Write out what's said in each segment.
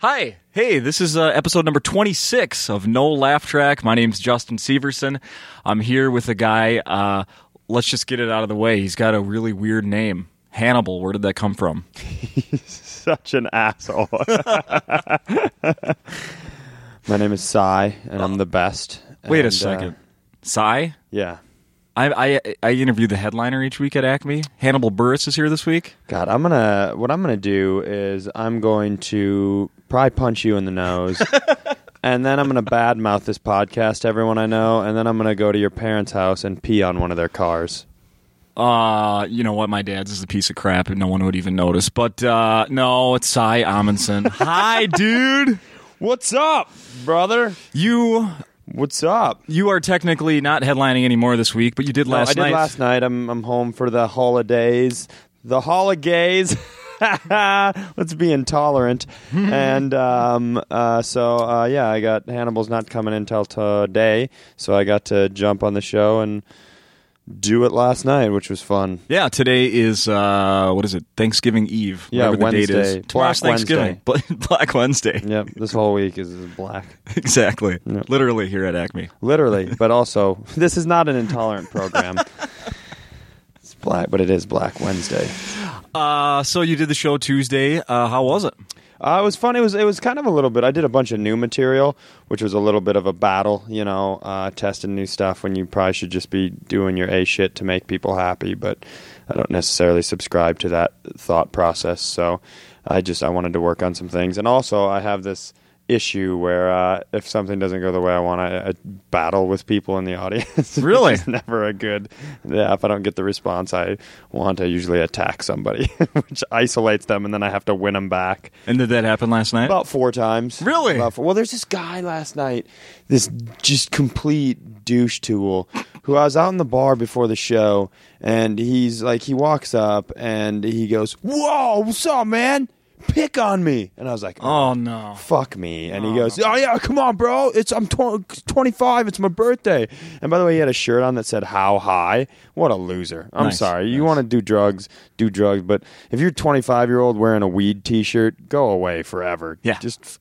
Hi. Hey, this is uh, episode number 26 of No Laugh Track. My name's Justin Severson. I'm here with a guy. Uh, let's just get it out of the way. He's got a really weird name. Hannibal. Where did that come from? He's Such an asshole. My name is Cy, and I'm the best. Wait a And, uh, second. Cy? yeah. I, I I interview the headliner each week at Acme. Hannibal Buress is here this week. God, I'm gonna. What I'm gonna do is I'm going to probably punch you in the nose, and then I'm gonna badmouth this podcast to everyone I know, and then I'm gonna go to your parents' house and pee on one of their cars. Uh, you know what? My dad's is a piece of crap, and no one would even notice. But uh, no, it's Cy Amundson. Hi, dude. What's up, brother? You What's up? you are technically not headlining anymore this week, but you did No, last I did night. last night. I'm I'm home for the holidays. The holidays. Let's be intolerant. and um, uh, so uh, yeah, I got Hannibal's not coming until today, so I got to jump on the show and do it last night, which was fun. Yeah, today is uh, what is it? Thanksgiving Eve. Yeah, whatever the date Wednesday. Black Thanksgiving. Bla- Black Wednesday. Yep, this whole week is black, exactly. Yeah. Literally here at Acme. literally, but also this is not an intolerant program. It's black, but it is Black Wednesday. Uh, so you did the show Tuesday. Uh, how was it? Uh, it was fun. It was it was kind of a little bit. I did a bunch of new material, which was a little bit of a battle. You know, uh, testing new stuff when you probably should just be doing your a shit to make people happy. But I don't necessarily subscribe to that thought process. So I just I wanted to work on some things, and also I have this issue where uh, if something doesn't go the way I want, I, I battle with people in the audience. Really? it's never a good. Yeah, if I don't get the response I want, I usually attack somebody, which isolates them, and then I have to win them back. And did that happen last night? About four times. Really? About four. Well, there's this guy last night, this just complete douche tool, who I was out in the bar before the show, and he's like, he walks up and he goes, "Whoa, what's up, man? Pick on me." And I was like, oh no. fuck me. And he goes, oh yeah, come on, bro. It's I'm tw- 25. It's my birthday. And by the way, he had a shirt on that said "How high." What a loser. I'm Nice, sorry. You nice. want to do drugs, do drugs. But if you're 25 year old wearing a weed T-shirt, go away forever. Yeah. Just, f-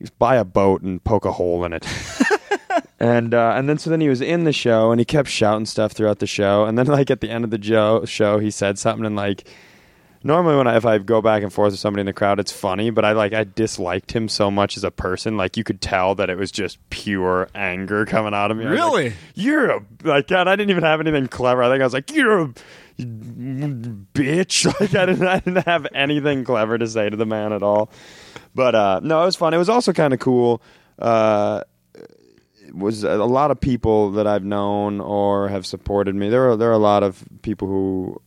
just buy a boat and poke a hole in it. and uh, and then so then he was in the show and he kept shouting stuff throughout the show. And then like at the end of the jo- show, he said something and like normally when I, if I go back and forth with somebody in the crowd, it's funny, but I like I disliked him so much as a person. Like you could tell that it was just pure anger coming out of me. I was like, Really? you're a like God. I didn't even have anything clever. I think I was like, you're a bitch. Like I didn't, I didn't have anything clever to say to the man at all. But uh, no, it was fun. It was also kind of cool. Uh, was a lot of people that I've known or have supported me. There are there are a lot of people who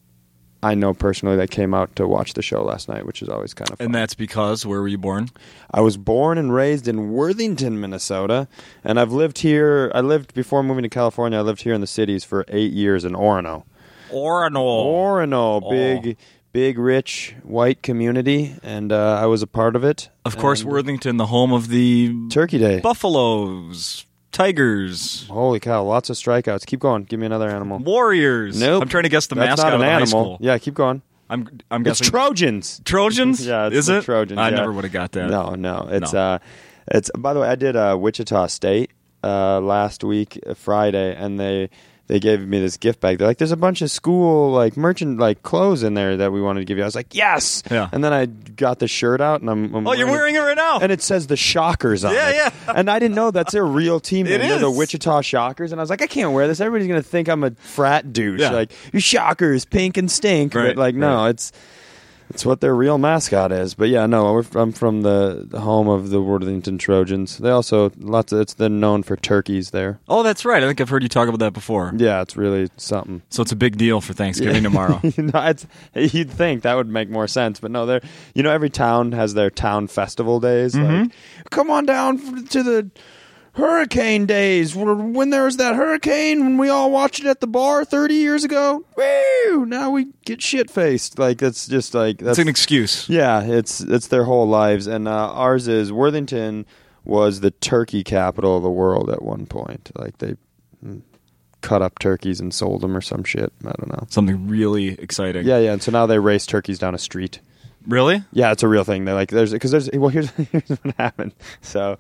I know personally that came out to watch the show last night, which is always kind of fun. And that's because where were you born? I was born and raised in Worthington, Minnesota, and I've lived here. I lived before moving to California. I lived here in the cities for eight years in Orono. Orono. Orono, Oh. big, big, rich white community, and uh, I was a part of it. Of course, Worthington, the home of the Turkey Day. Buffaloes, Tigers, Holy cow! Lots of strikeouts. Keep going. Give me another animal. Warriors. Nope. I'm trying to guess the That's mascot not of an the high animal. school. Yeah, keep going. I'm I'm It's guessing Trojans. Trojans. Yeah, it's is the it Trojans, I yeah. never would have got that. No, no. It's No. uh, it's. By the way, I did uh, Wichita State uh, last week, uh, Friday, and they they gave me this gift bag. They're like, "There's a bunch of school like merchant like clothes in there that we wanted to give you." I was like, "Yes!" Yeah. And then I got the shirt out, and I'm. I'm Oh, you're wearing it right now. and it says the Shockers on Yeah, it. yeah. Yeah. And I didn't know that's their real team. It name. They're the. Wichita Shockers. And I was like, I can't wear this. Everybody's gonna think I'm a frat douche. Yeah. Like you Shockers, pink and stink. Right, but like, no, right. it's it's what their real mascot is. But yeah, no, we're, I'm from the, the home of the Worthington Trojans. They also lots of it's they're known for turkeys there. oh, that's right. I think I've heard you talk about that before. Yeah, it's really something. So it's a big deal for Thanksgiving tomorrow. you know, it's, you'd think that would make more sense, but no. They're you know every town has their town festival days. Mm-hmm. Like, come on down to the hurricane days when there was that hurricane when we all watched it at the bar thirty years ago. Woo! Now we get shit faced. Like that's just like that's It's an excuse. yeah. It's it's their whole lives, and uh, ours is Worthington was the turkey capital of the world at one point. Like they mm, cut up turkeys and sold them or some shit. I don't know. Something really exciting. Yeah, yeah. And so now they race turkeys down a street. Really? Yeah, it's a real thing. They like there's because there's well here's here's what happened. So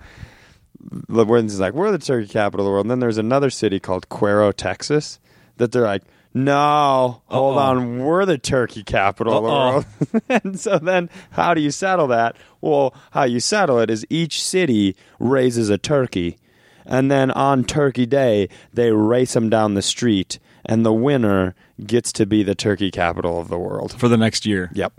is like we're the turkey capital of the world. And then there's another city called Cuero, Texas, that they're like, no, hold Uh-oh. on, we're the turkey capital Uh-oh. of the world. and so then how do you settle that? Well, how you settle it is each city raises a turkey, and then on Turkey Day they race them down the street, and the winner gets to be the turkey capital of the world. For the next year. Yep.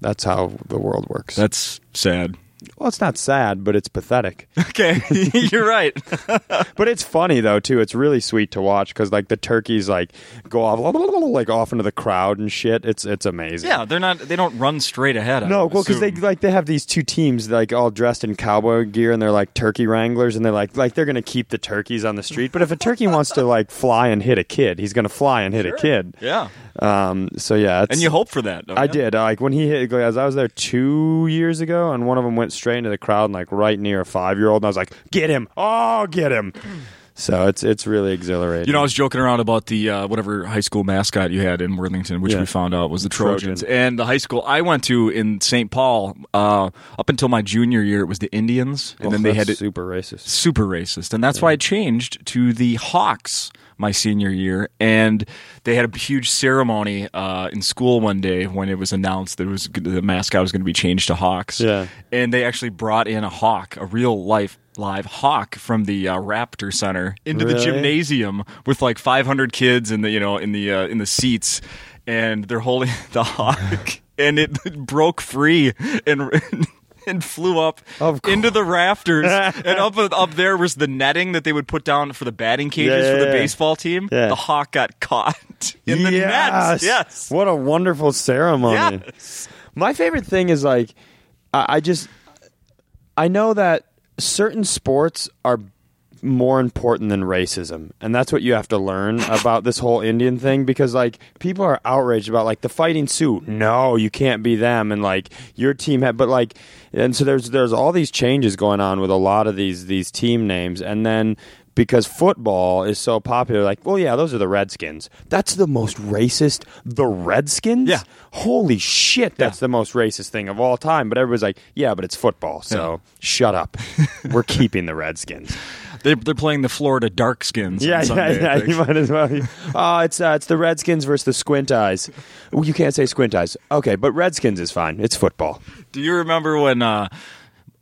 That's how the world works. That's sad. Well, it's not sad, but it's pathetic. Okay, you're right. but it's funny though too. It's really sweet to watch because like the turkeys like go off like off into the crowd and shit. It's it's amazing. Yeah, they're not. They don't run straight ahead. I No, well, because they like they have these two teams like all dressed in cowboy gear and they're like turkey wranglers and they're like like they're gonna keep the turkeys on the street. But if a turkey wants to like fly and hit a kid, he's gonna fly and hit a kid. Yeah, Um. So yeah, it's, and you hope for that. I you? did. Like when he hit, as I was there two years ago, and one of them went straight into the crowd and like right near a five year old, and I was like, "Get him! Oh, get him!" So it's it's really exhilarating. You know, I was joking around about the uh, whatever high school mascot you had in Worthington, which Yeah. we found out was the Trojans. Trojan. And the high school I went to in St. Paul, uh, up until my junior year, it was the Indians, and Oh, then they had it super racist. super racist, and that's why I changed to the Hawks my senior year. And they had a huge ceremony uh, in school one day when it was announced that it was the mascot was going to be changed to Hawks. Yeah. and they actually brought in a hawk, a real life live hawk from the uh, Raptor Center into the gymnasium with like 500 kids in the you know in the uh, in the seats, and they're holding the hawk, and it broke free and. And flew up into the rafters, and up up there was the netting that they would put down for the batting cages Yeah, for the yeah, yeah. baseball team. Yeah. The hawk got caught in the nets. Yes, What a wonderful ceremony. yes. My favorite thing is like, I, I just, I know that certain sports are more important than racism, and that's what you have to learn about this whole Indian thing because like people are outraged about like the fighting Sioux. No, you can't be them, and like your team had, but like, and so there's there's all these changes going on with a lot of these these team names, and then because football is so popular, like, well, yeah, those are the Redskins. That's the most racist. The Redskins? Yeah. Holy shit, that's the most racist thing of all time. But everybody's like, yeah, but it's football, so shut up. We're keeping the Redskins. They, they're playing the Florida Darkskins. yeah, on yeah, yeah. You might as well. Oh, it's uh, it's the Redskins versus the Squint Eyes. Well, you can't say Squint Eyes. Okay, but Redskins is fine. It's football. Do you remember when? Uh,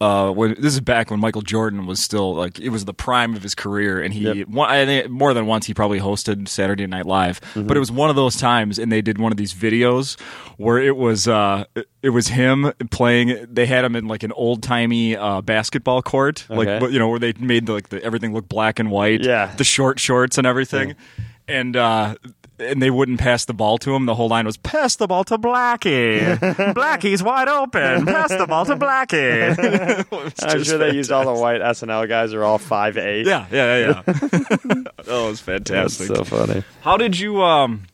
uh, when this is back when Michael Jordan was still like it was the prime of his career, and he Yep. one, I think more than once he probably hosted Saturday Night Live. Mm-hmm. But it was one of those times, and they did one of these videos where it was uh, it- was him playing. They had him in like an old timey uh, basketball court, like Okay. but, you know where they made the, like the, everything look black and white, Yeah. the short shorts and everything, and. uh and they wouldn't pass the ball to him. The whole line was "Pass the ball to Blackie. Blackie's wide open. Pass the ball to Blackie." I'm sure they used all the white SNL guys are all five eight. Yeah, yeah, yeah. yeah. that was That's fantastic. so funny. How did you? Um,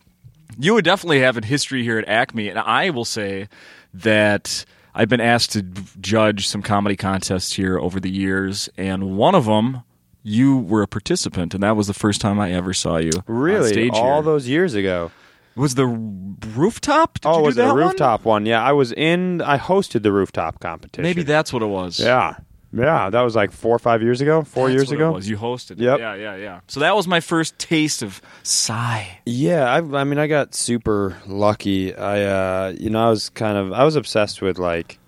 you would definitely have a history here at Acme, and I will say that I've been asked to judge some comedy contests here over the years, and one of them. You were a participant, and that was the first time I ever saw you. Really, stage all here. those years ago. was the rooftop? Did oh, was it that a one? rooftop one? Yeah, I was in. I hosted the rooftop competition. Maybe that's what it was. Yeah, yeah. That was like four or five years ago. Four That's years what ago. it was. You hosted. it. Yep. Yeah, yeah, yeah. So that was my first taste of Cy. Yeah, I, I mean, I got super lucky. I, uh, you know, I was kind of, I was obsessed with like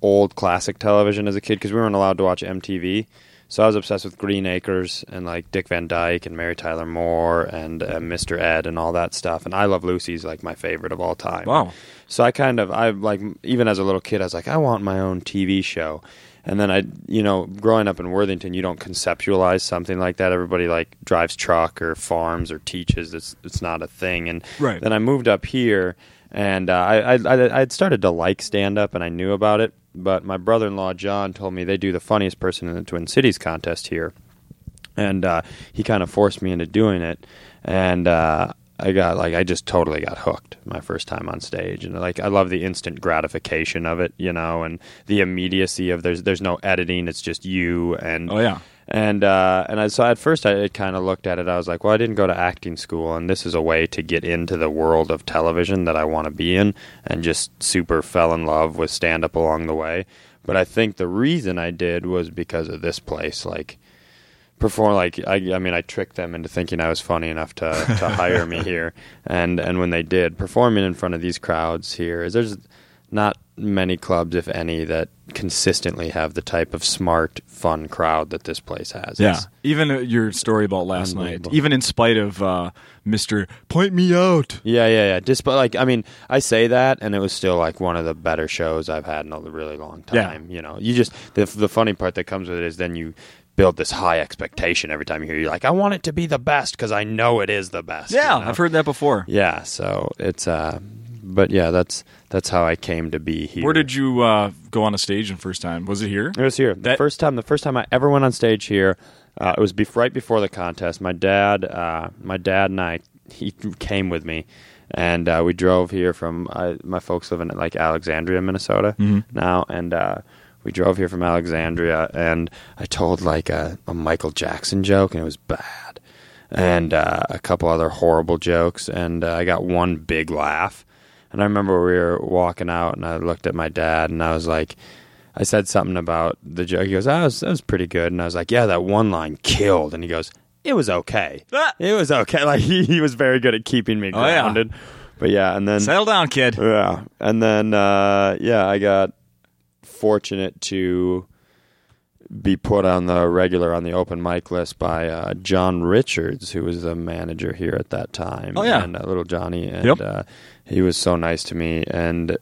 old classic television as a kid because we weren't allowed to watch MTV. So I was obsessed with Green Acres and like Dick Van Dyke and Mary Tyler Moore and uh, Mr. Ed and all that stuff. And I Love Lucy's like my favorite of all time. Wow. So I kind of, I like, even as a little kid, I was like, I want my own TV show. And then I, you know, growing up in Worthington, you don't conceptualize something like that. Everybody like drives truck or farms or teaches. It's it's not a thing. And Right. then I moved up here, and uh, I, I I had started to like stand up, and I knew about it. But my brother-in-law John told me they do the funniest person in the Twin Cities contest here, and uh, he kind of forced me into doing it. And uh, I got like I just totally got hooked my first time on stage, and like I love the instant gratification of it, you know, and the immediacy of there's there's no editing, it's just you and Oh yeah. And uh, and I, so at first I kind of looked at it. I was like, well, I didn't go to acting school, and this is a way to get into the world of television that I want to be in, and just super fell in love with stand up along the way. But I think the reason I did was because of this place, like perform like I, I mean I tricked them into thinking I was funny enough to, to hire me here and and when they did performing in front of these crowds here is there's not many clubs if any that consistently have the type of smart fun crowd that this place has Yeah. It's- Even uh, your story about last night, even in spite of uh, Mr. Point Me Out. yeah yeah yeah despite like I mean I say that and it was still like one of the better shows I've had in a really long time. Yeah. you know you just the, the funny part that comes with it is then you build this high expectation every time you hear you're like I want it to be the best because I know it is the best Yeah, you know? I've heard that before. Yeah, so it's uh but yeah, that's that's how I came to be here. Where did you uh, go on a stage the first time? Was it here? It was here. The first time the first time I ever went on stage here, uh, it was bef- right before the contest. My dad uh my dad and I he came with me and uh, we drove here from uh, my folks live in like Alexandria, Minnesota now and uh we drove here from Alexandria and I told like a, a Michael Jackson joke and it was bad. And uh, a couple other horrible jokes and uh, I got one big laugh. And I remember we were walking out, and I looked at my dad, and I was like, I said something about the joke. He goes, "That was that was pretty good." And I was like, "Yeah, that one line killed." And he goes, "It was okay. Ah! It was okay." Like he, he was very good at keeping me Oh, yeah. grounded. But yeah, and then Settle down, kid. yeah, and then uh, yeah, I got fortunate to be put on the regular on the open mic list by uh, John Richards, who was the manager here at that time. Oh, yeah. and uh, little Johnny, and Yep. uh, he was so nice to me, and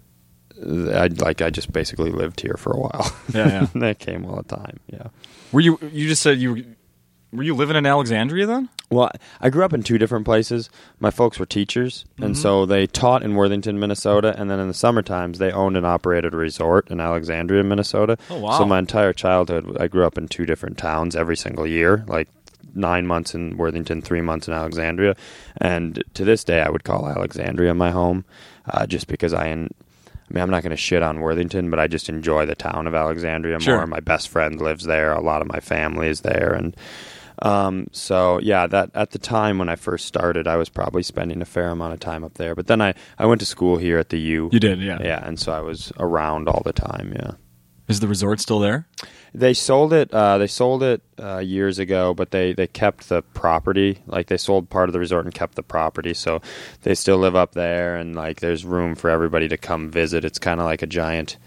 I like I just basically lived here for a while. Yeah, yeah. that came all the time. Yeah. Were you? You just said you were. You living in Alexandria then? Well, I grew up in two different places. My folks were teachers, Mm-hmm. and so they taught in Worthington, Minnesota, and then in the summer times they owned and operated a resort in Alexandria, Minnesota. Oh, wow. So my entire childhood, I grew up in two different towns every single year, like nine months in Worthington, three months in Alexandria, and to this day, I would call Alexandria my home, uh, just because I. En- I mean, I'm not going to shit on Worthington, but I just enjoy the town of Alexandria Sure. more. My best friend lives there. A lot of my family is there, and um, so yeah, that at the time when I first started, I was probably spending a fair amount of time up there. But then I, I went to school here at the U. You did, yeah. Yeah, and so I was around all the time. Yeah, Is the resort still there? they sold it. Uh, they sold it uh, years ago, but they they kept the property. Like they sold part of the resort and kept the property, so they still live up there. And like, there's room for everybody to come visit. It's kind of like a giant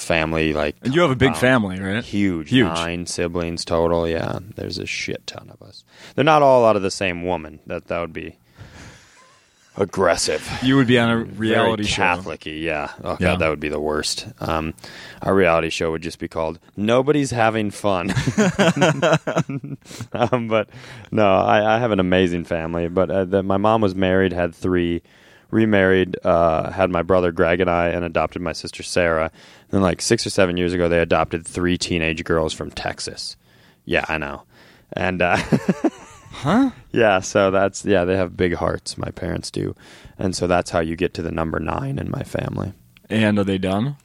family. Like, And you have a big compound. family, right? Huge, Huge. nine siblings total. Yeah, there's a shit ton of us. They're not all out of the same woman. That that would be aggressive. You would be on a reality Very show. Catholic-y, yeah. Oh god, Yeah. that would be the worst. Um, our reality show would just be called "Nobody's Having Fun." um, but no, I, I have an amazing family. But uh, the, my mom was married, had three, remarried, uh, had my brother Greg and I, and adopted my sister Sarah. And then, like six or seven years ago, they adopted three teenage girls from Texas. Yeah, I know. And uh, Huh? yeah, so that's yeah, they have big hearts. My parents do, and so that's how you get to the number nine in my family. And are they done?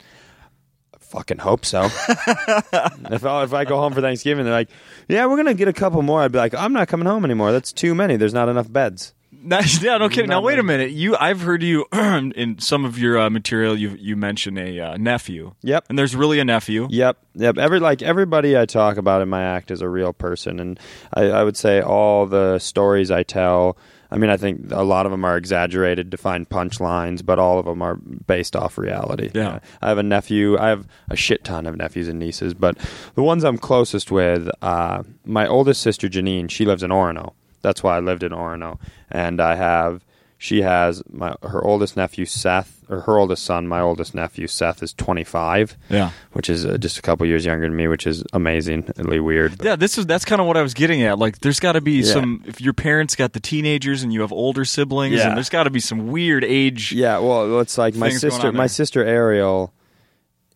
Fucking hope so. if I, if I go home for Thanksgiving, they're like, "Yeah, we're gonna get a couple more." I'd be like, "I'm not coming home anymore. That's too many. There's not enough beds." No, yeah, no kidding. Now Not wait a minute. You, I've heard you in some of your uh, material. You you mention a uh, nephew. Yep. And there's really a nephew. Yep, yep. Every like everybody I talk about in my act is a real person, and I, I would say all the stories I tell. I mean, I think a lot of them are exaggerated to find punchlines, but all of them are based off reality. Yeah. I have a nephew. I have a shit ton of nephews and nieces, but the ones I'm closest with, uh, my oldest sister Janine, she lives in Orono. That's why I lived in Orono, and I have. She has my her oldest nephew Seth, or her oldest son. My oldest nephew Seth is 25 Yeah. which is uh, just a couple years younger than me, which is amazingly weird. but- Yeah, this is that's kind of what I was getting at. Like, there's got to be Yeah. some. If your parents got the teenagers and you have older siblings, Yeah. and there's got to be some weird age. yeah. Well, it's like my sister. My sister Ariel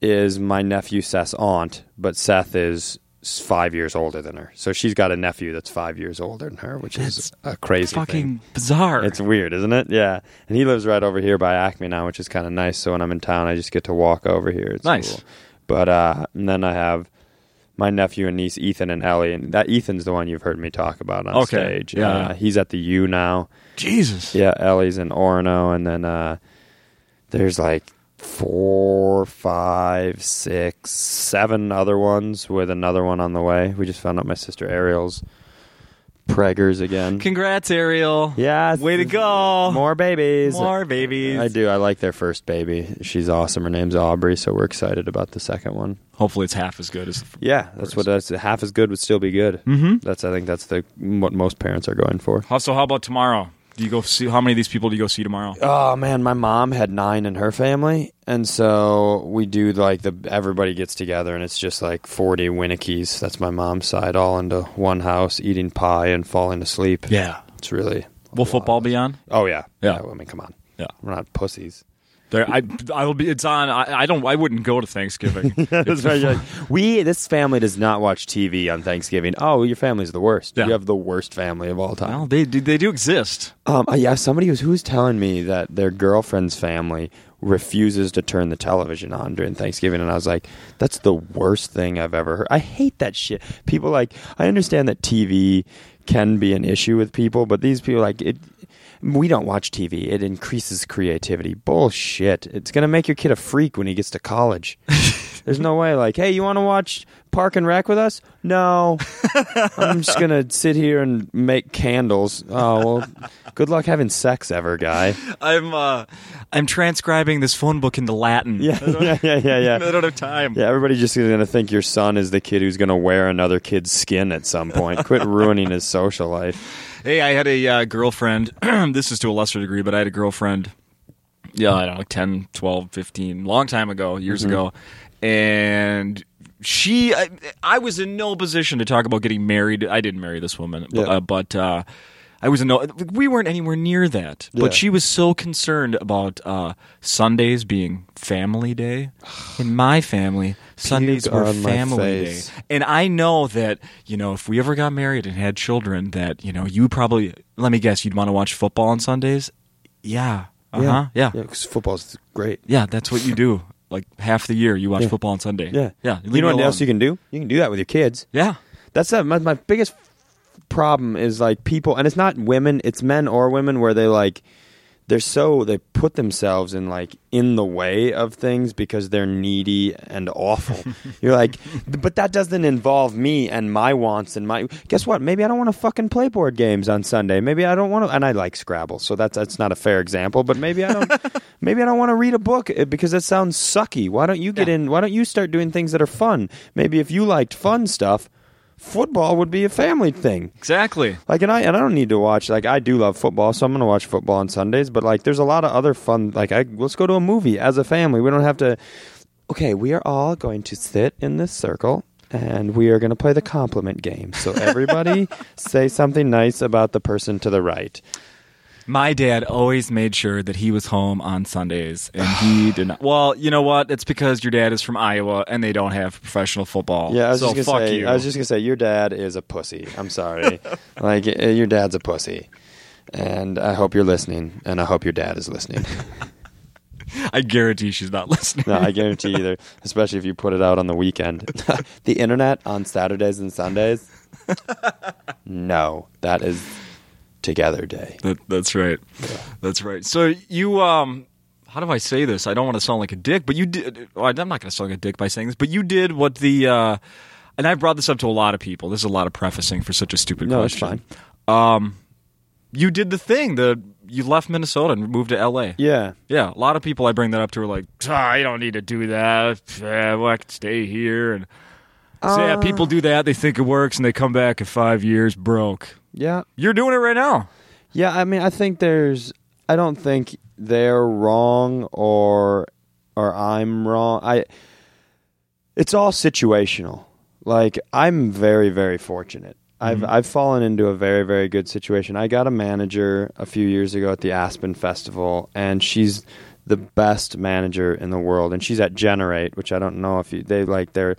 is my nephew Seth's aunt, but Seth is five years older than her. So she's got a nephew that's five years older than her, which is a crazy fucking thing. bizarre. It's weird, isn't it? Yeah. And he lives right over here by Acme now, which is kind of nice. So when I'm in town, I just get to walk over here. It's Nice. cool. But uh, and then I have my nephew and niece Ethan and Ellie, and that Ethan's the one you've heard me talk about on Okay. stage. Yeah. Uh, he's at the U now. Jesus. Yeah, Ellie's in Orono, and then uh, there's like four, five, six, seven other ones with another one on the way. We just found out my sister Ariel's preggers again. Congrats, Ariel. Yeah, Way to go. More babies. More babies. I do. I like their first baby. She's awesome. Her name's Aubrey, so we're excited about the second one. Hopefully, it's half as good as Yeah, that's what that's half as good would still be good. Mm-hmm. That's I think that's the what most parents are going for. How, so, how about tomorrow? Do you go see how many of these people do you go see tomorrow? Oh man, my mom had nine in her family, and so we do like the everybody gets together, and it's just like forty Winnickies. That's my mom's side, all into one house, eating pie and falling asleep. Yeah. It's really. Will football be on? Oh yeah, Yeah. I mean, come on, Yeah. we're not pussies. There, I, I will be. It's on. I, I don't. I wouldn't go to Thanksgiving. That's right. you're like, we this family does not watch TV on Thanksgiving. Oh, your family's the worst. Yeah. You have the worst family of all time. well, they do- they do exist. Um, yeah, somebody was who was telling me that their girlfriend's family refuses to turn the television on during Thanksgiving, and I was like, "That's the worst thing I've ever heard." I hate that shit. People like, I understand that TV can be an issue with people, but these people like it. We don't watch TV. It increases creativity. Bullshit. It's gonna make your kid a freak when he gets to college. There's no way. Like, hey, you want to watch Park and Rec with us? No. I'm just gonna sit here and make candles. Oh well, good luck having sex ever, guy. I'm. Uh, I'm transcribing this phone book into Latin. Yeah, yeah, yeah, yeah, I don't have time. Yeah, everybody's just gonna think your son is the kid who's gonna wear another kid's skin at some point. Quit ruining his social life. Hey, I had a uh, girlfriend. this is to a lesser degree, but I had a girlfriend. Yeah, I don't know, 10, 12, 15, long time ago, years ago. And she, I, I was in no position to talk about getting married. I didn't marry this woman, but, uh, but uh, I was in no, we weren't anywhere near that. Yeah. But she was so concerned about uh, Sundays being family day. In my family, Sundays were family day. And I know that, you know, if we ever got married and had children, that, you know, you probably, let me guess, you'd want to watch football on Sundays? Yeah. Uh huh. Yeah. yeah. Because football's great. Yeah, that's what you do. Like half the year, you watch Yeah. football on Sunday. Yeah, Yeah. You know what else you can do? You can do that with your kids. Yeah. That's that. My, my biggest problem is like people, and it's not women, it's men or women, where they like they're so they put themselves in like in the way of things because they're needy and awful. You're like, but that doesn't involve me and my wants and my. Guess what? Maybe I don't want to fucking play board games on Sunday. Maybe I don't want to, and I like Scrabble, so that's that's not a fair example. But maybe I don't. maybe I don't want to read a book eh, because it sounds sucky. Why don't you get Yeah. in? Why don't you start doing things that are fun? Maybe if you liked fun stuff football would be a family thing. Exactly. Like, and I and I don't need to watch. Like, I do love football, so I'm going to watch football on Sundays. But like, there's a lot of other fun. Like, I, let's go to a movie as a family. We don't have to. Okay, we are all going to sit in this circle. And we are going to play the compliment game. So everybody say something nice about the person to the right. My dad always made sure that he was home on Sundays, and he did not. Well, you know what? It's because your dad is from Iowa, and they don't have professional football. Yeah, I was so just gonna say. you. I was just gonna say your dad is a pussy. I'm sorry, like eh, your dad's a pussy, and I hope you're listening, and I hope your dad is listening. I guarantee she's not listening. No, I guarantee either, especially if you put it out on the weekend. the internet on Saturdays and Sundays. no, that is together day. That, that's right. That's right. So you, um, how do I say this? I don't want to sound like a dick, but you did. Well, I'm not going to sound like a dick by saying this, but you did what the. Uh, and I've brought this up to a lot of people. This is a lot of prefacing for such a stupid No, it's question. Um, you did the thing. The you left Minnesota and moved to L.A. Yeah, Yeah, a lot of people I bring that up to are like, ah, you don't need to do that. Yeah, well, I can stay here. And so, yeah, Uh. people do that. They think it works, and they come back in five years broke. Yeah, You're doing it right now. yeah. I mean, I think there's. I don't think they're wrong or or I'm wrong. I. It's all situational. Like I'm very very fortunate. I've mm-hmm. I've fallen into a very very good situation. I got a manager a few years ago at the Aspen Festival, and she's the best manager in the world. And she's at Generate, which I don't know if you, they like they're.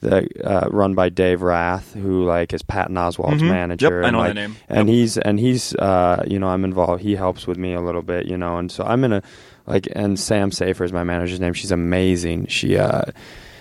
The, uh, run by Dave Rath, who like is Patton Oswalt's Mhm. manager. Yep, I and, know like, that name. And he's and he's uh, you know I'm involved. He helps with me a little bit, you know. And so I'm in a like and Sam Safer is my manager's name. She's amazing. She uh,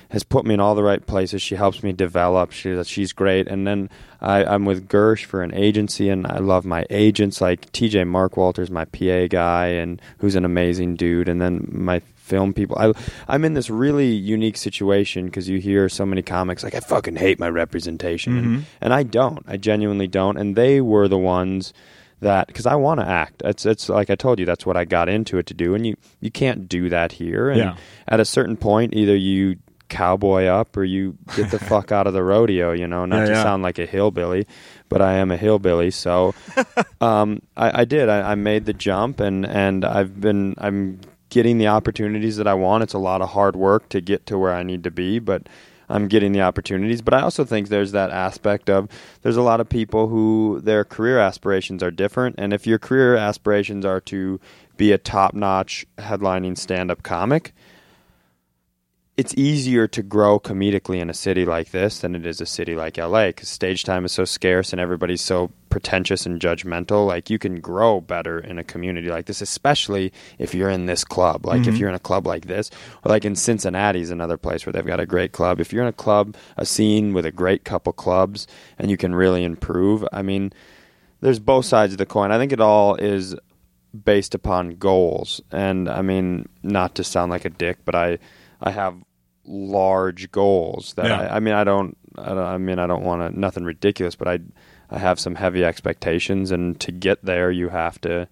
has put me in all the right places. She helps me develop. She, she's great. And then I, I'm with Gersh for an agency, and I love my agents. Like TJ Mark Walters, my PA guy, and who's an amazing dude. And then my film people. I, I'm in this really unique situation because you hear so many comics like I fucking hate my representation, Mhm. and, and I don't. I genuinely don't. And they were the ones that because I want to act. It's it's like I told you that's what I got into it to do, and you you can't do that here. And Yeah. at a certain point, either you cowboy up or you get the fuck out of the rodeo. You know, not Yeah, to yeah. sound like a hillbilly, but I am a hillbilly. So um, I, I did. I, I made the jump, and and I've been I'm getting the opportunities that I want. It's a lot of hard work to get to where I need to be, but I'm getting the opportunities. But I also think there's that aspect of there's a lot of people who their career aspirations are different, and if your career aspirations are to be a top notch headlining stand up comic. It's easier to grow comedically in a city like this than it is a city like LA because stage time is so scarce and everybody's so pretentious and judgmental. Like you can grow better in a community like this, especially if you're in this club. Like if Mhm. you're in a club like this, or like in Cincinnati is another place where they've got a great club. If you're in a club, a scene with a great couple clubs, and you can really improve. I mean, there's both sides of the coin. I think it all is based upon goals. And I mean, not to sound like a dick, but I I have large goals that Yeah. I, I mean I don't, I don't I mean I don't want to nothing ridiculous, but I I have some heavy expectations and to get there you have to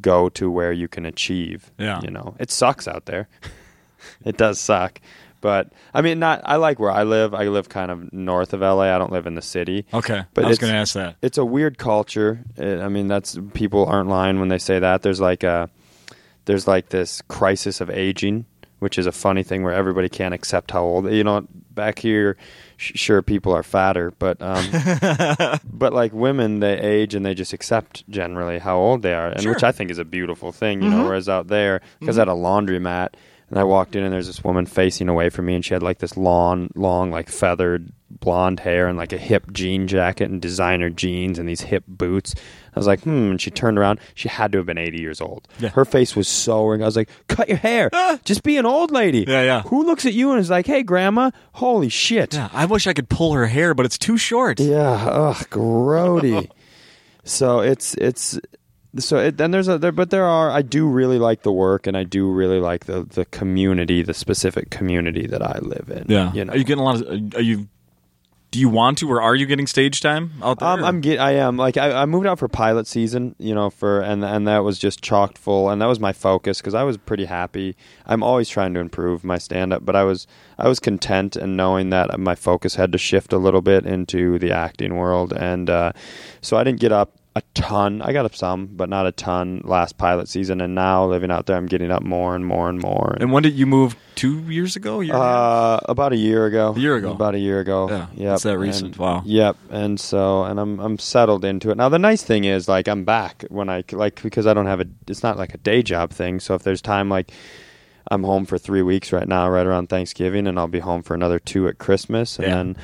go to where you can achieve. Yeah. You know. It sucks out there. it does suck. But I mean not I like where I live. I live kind of north of LA. I don't live in the city Okay, But I was going to ask that. it's a weird culture. Uh, I mean, that's people aren't lying when they say that. There's like a there's like this crisis of aging, which is a funny thing where everybody can't accept how old. You know, back here, sh- sure people are fatter, but um, but like women, they age and they just accept generally how old they are, and Sure. which I think is a beautiful thing. You Mhm. know, whereas out there, because at a laundromat. And I walked in and there's this woman facing away from me and she had like this long, long, like feathered blonde hair and like a hip jean jacket and designer jeans and these hip boots. I was like, hmm. And she turned around. She had to have been 80 years old. Yeah. Her face was so ring. I was like, cut your hair. Just be an old lady. Yeah, yeah. Who looks at you and is like, hey, grandma, holy shit. Yeah, I wish I could pull her hair, but it's too short. Yeah, ugh, grody. so it's it's so it, then there's a there, but there are I do really like the work and I do really like the the community, the specific community that I live in. Yeah. you know. Are you getting a lot of? Are you? Do you want to, or are you getting stage time out there? Um, I'm get, I am like I, I moved out for pilot season, you know, for and and that was just chocked full, and that was my focus because I was pretty happy. I'm always trying to improve my stand up, but I was I was content and knowing that my focus had to shift a little bit into the acting world, and uh, so I didn't get up a ton. I got up some, but not a ton last pilot season, and now living out there, I'm getting up more and more and more. And when did you move? Two years ago? Year and? Uh, about a year ago. A year ago. About a year ago. Yeah, Yep. it's that recent. And- Wow. Yep. And so, and I'm I'm settled into it now. The nice thing is, like, I'm back when I like because I don't have a. It's not like a day job thing. So if there's time, like, I'm home for three weeks right now, right around Thanksgiving, and I'll be home for another two at Christmas, and Yeah. then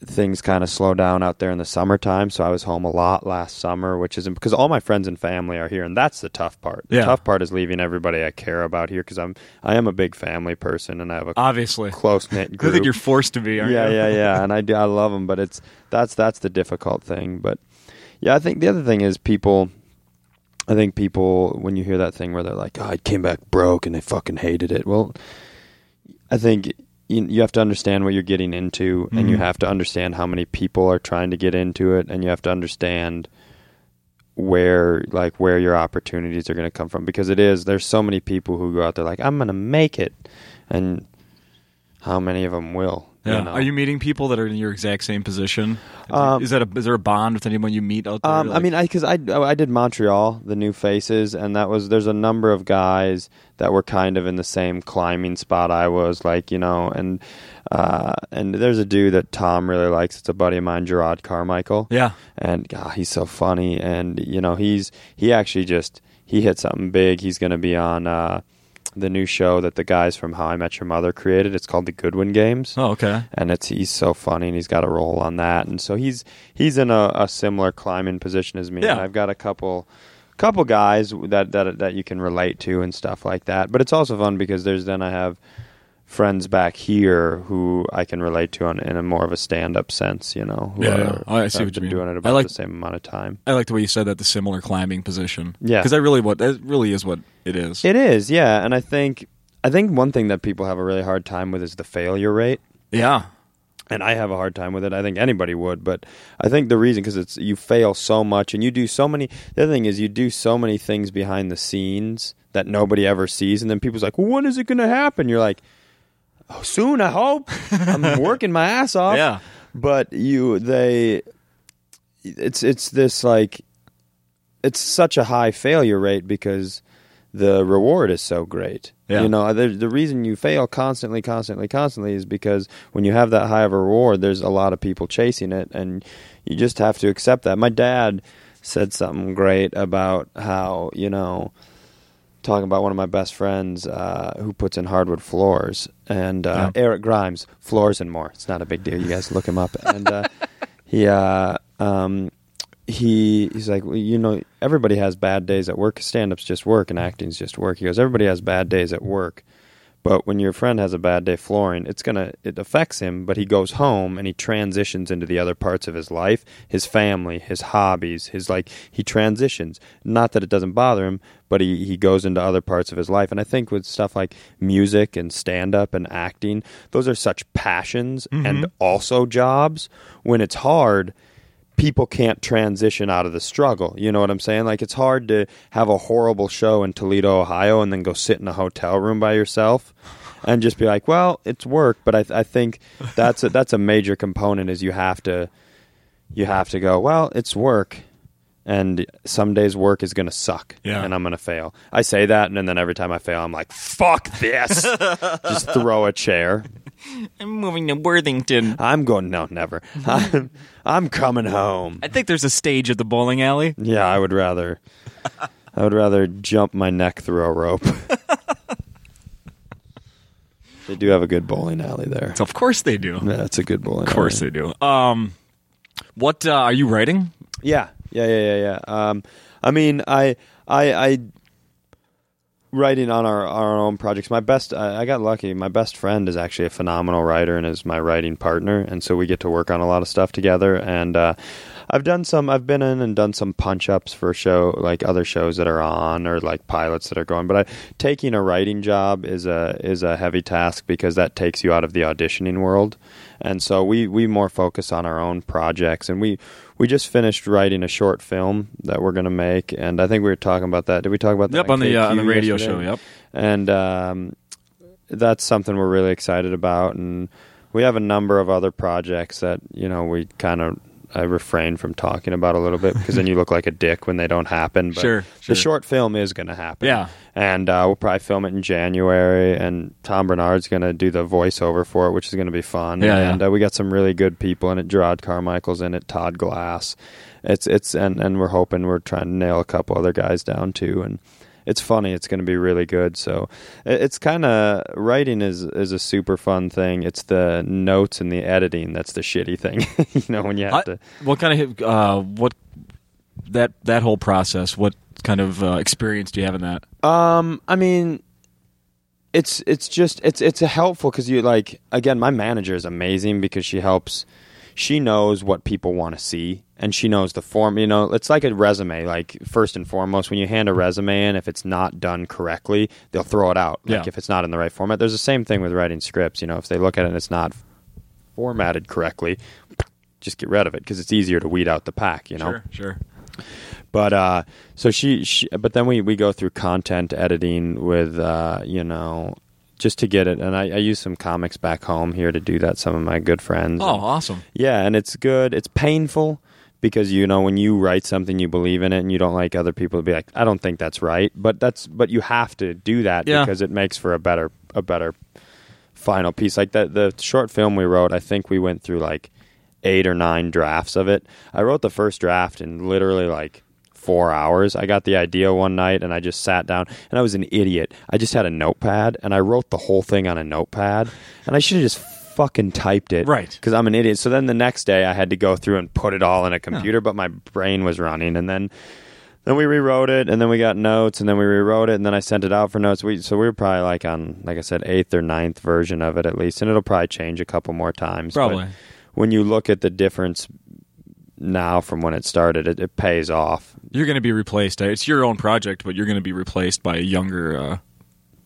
things kind of slow down out there in the summertime. So I was home a lot last summer, which isn't because all my friends and family are here, and that's the tough part. The Yeah. tough part is leaving everybody I care about here because I'm I am a big family person, and I have a Obviously, close knit I group. think you're forced to be. Aren't yeah, you? yeah, yeah, and I do, I love them, but it's that's that's the difficult thing. But yeah, I think the other thing is people. I think people when you hear that thing where they're like, "Oh, I came back broke and they fucking hated it." Well, I think you, you have to understand what you're getting into, and you Mhm. have to understand how many people are trying to get into it, and you have to understand where like where your opportunities are going to come from because it is there's so many people who go out there like I'm going to make it and how many of them will Yeah. you know? Are you meeting people that are in your exact same position? Um, is that a is there a bond with anyone you meet out there? Um, I Like- mean, I because I I did Montreal, the new faces, and that was there's a number of guys that were kind of in the same climbing spot I was, like you know, and uh, and there's a dude that Tom really likes. It's a buddy of mine, Jerrod Carmichael, yeah, and God, he's so funny, and you know, he's he actually just he hit something big. He's going to be on. Uh, the new show that the guys from How I Met Your Mother created. It's called the Goodwin Games Oh, okay. and it's he's so funny and he's got a role on that and so he's he's in a, a similar climbing position as me Yeah. and I've got a couple couple guys that, that that you can relate to and stuff like that but it's also fun because there's then I have friends back here who I can relate to on, in a more of a stand-up sense. You know, who Yeah, are- yeah. I see what you mean. doing it I like- the same amount of time. I like the way you said that the similar climbing position. Yeah. because that really what that really is what it is. It is, yeah, and I think I think one thing that people have a really hard time with is the failure rate. yeah, and I have a hard time with it. I think anybody would, but I think the reason because it's you fail so much and you do so many. The other thing is you do so many things behind the scenes that nobody ever sees, and then people's like, "Well, when is it going to happen?" You're like, "Oh, soon, I hope." I'm working my ass off. Yeah. but you they, it's it's this like, it's such a high failure rate because the reward is so great. Yeah. You know, the, the reason you fail constantly, constantly, constantly is because when you have that high of a reward, there's a lot of people chasing it, and you just have to accept that. My dad said something great about how, you know, talking about one of my best friends uh, who puts in hardwood floors, and uh, Yeah. Eric Grimes, Floors and More. It's not a big deal. You guys look him up. And uh, he, uh, um, he he's like well, you know everybody has bad days at work stand-up's just work and acting's just work he goes everybody has bad days at work but when your friend has a bad day flooring it's gonna it affects him but he goes home and he transitions into the other parts of his life his family his hobbies his like he transitions. Not that it doesn't bother him but he, he goes into other parts of his life. And i think with stuff like music and stand-up and acting those are such passions mm-hmm. and also jobs. When it's hard people can't transition out of the struggle. You know what I'm saying? Like it's hard to have a horrible show in Toledo, Ohio, and then go sit in a hotel room by yourself and just be like, "Well, it's work." But I, I think that's a, that's a major component is you have to you have to go. Well, it's work. And some days work is going to suck, Yeah. and I'm going to fail. I say that, and then every time I fail, I'm like, "Fuck this!" Just throw a chair. I'm moving to Worthington. I'm going. No, never. I'm, I'm coming home. I think there's a stage at the bowling alley. Yeah, I would rather. I would rather jump my neck through a rope. they do have a good bowling alley there. Of course they do. Yeah, it's a good bowling. Of course they do. Um, what uh, are you writing? Yeah, yeah, yeah, yeah, yeah. Um, I mean, I, I, I, writing on our our own projects. My best, I, I got lucky. My best friend is actually a phenomenal writer and is my writing partner, and so we get to work on a lot of stuff together. And uh, I've done some. I've been in and done some punch ups for show like other shows that are on or like pilots that are going. But I, taking a writing job is a is a heavy task because that takes you out of the auditioning world. And so we we more focus on our own projects, and we we just finished writing a short film that we're going to make, and I think we were talking about that. Did we talk about that? Yep, on the uh, on the radio yesterday? show. Yep. and um, that's something we're really excited about. And we have a number of other projects that you know we kind of I refrain from talking about a little bit because then you look like a dick when they don't happen. But Sure, sure. the short film is going to happen. Yeah. and uh, we'll probably film it in January. And Tom Barnard's going to do the voiceover for it, which is going to be fun. Yeah, yeah. and uh, we got some really good people in it. Jerrod Carmichael's in it. Todd Glass. It's it's and and we're hoping we're trying to nail a couple other guys down too. And it's funny. It's going to be really good. So it's kind of writing is is a super fun thing. It's the notes and the editing that's the shitty thing. you know when you have I- to. what kind of uh, what that that whole process? What kind of uh, experience do you have in that? Um, I mean, it's it's just it's it's helpful because you like again, my manager is amazing because she helps. She knows what people want to see, and she knows the form. You know, it's like a resume. Like first and foremost, when you hand a resume in, if it's not done correctly, they'll throw it out. Like Yeah. if it's not in the right format. There's the same thing with writing scripts. You know, if they look at it and it's not formatted correctly, just get rid of it because it's easier to weed out the pack. You know. Sure, sure. But uh, so she, she, but then we we go through content editing with uh, you know, just to get it. And I, I use some comics back home here to do that. Some of my good friends. Oh, awesome. yeah, and it's good. It's painful because you know when you write something you believe in it and you don't like other people to be like, I don't think that's right. But that's but you have to do that Yeah. because it makes for a better a better final piece. Like that the short film we wrote, I think we went through like eight or nine drafts of it. I wrote the first draft in literally like four hours. I got the idea one night and I just sat down and I was an idiot. I just had a notepad and I wrote the whole thing on a notepad and I should have just fucking typed it. Right. Because I'm an idiot. So then the next day I had to go through and put it all in a computer, but my brain was running and then Then we rewrote it, and then we got notes, and then we rewrote it, and then I sent it out for notes. We so we were probably like on, like I said, eighth or ninth version of it at least, and it'll probably change a couple more times. but Probably. when you look at the difference now from when it started, it, it pays off. You're going to be replaced. It's your own project, but you're going to be replaced by a younger, uh,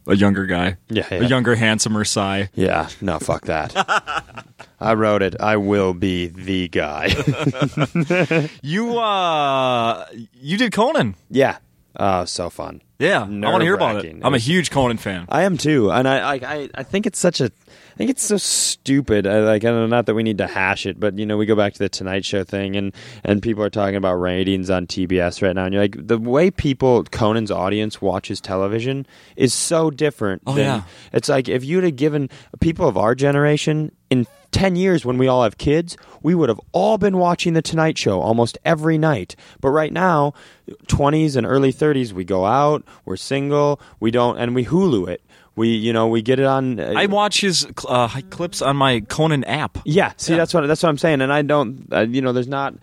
a younger guy, Yeah, a younger, handsomer Cy. Yeah, no, fuck that. I wrote it. I will be the guy. You, uh, you did Conan. yeah. Oh, so fun. Yeah, I want to hear about it. I'm a huge Conan fan. I am too, and I, I, I think it's such a, I think it's so stupid. I, like, I don't know, not that we need to hash it, but you know, we go back to the Tonight Show thing, and and people are talking about ratings on TBS right now, and you're like, the way people Conan's audience watches television is so different. Oh, than, yeah. it's like if you'd have given people of our generation in 10 years when we all have kids, we would have all been watching The Tonight Show almost every night. But right now, 20s and early 30s, we go out, we're single, we don't, and we Hulu it. We, you know, we get it on. uh, I watch his uh, clips on my Conan app. yeah, see, that's what that's what I'm saying, and I don't, uh, you know, there's not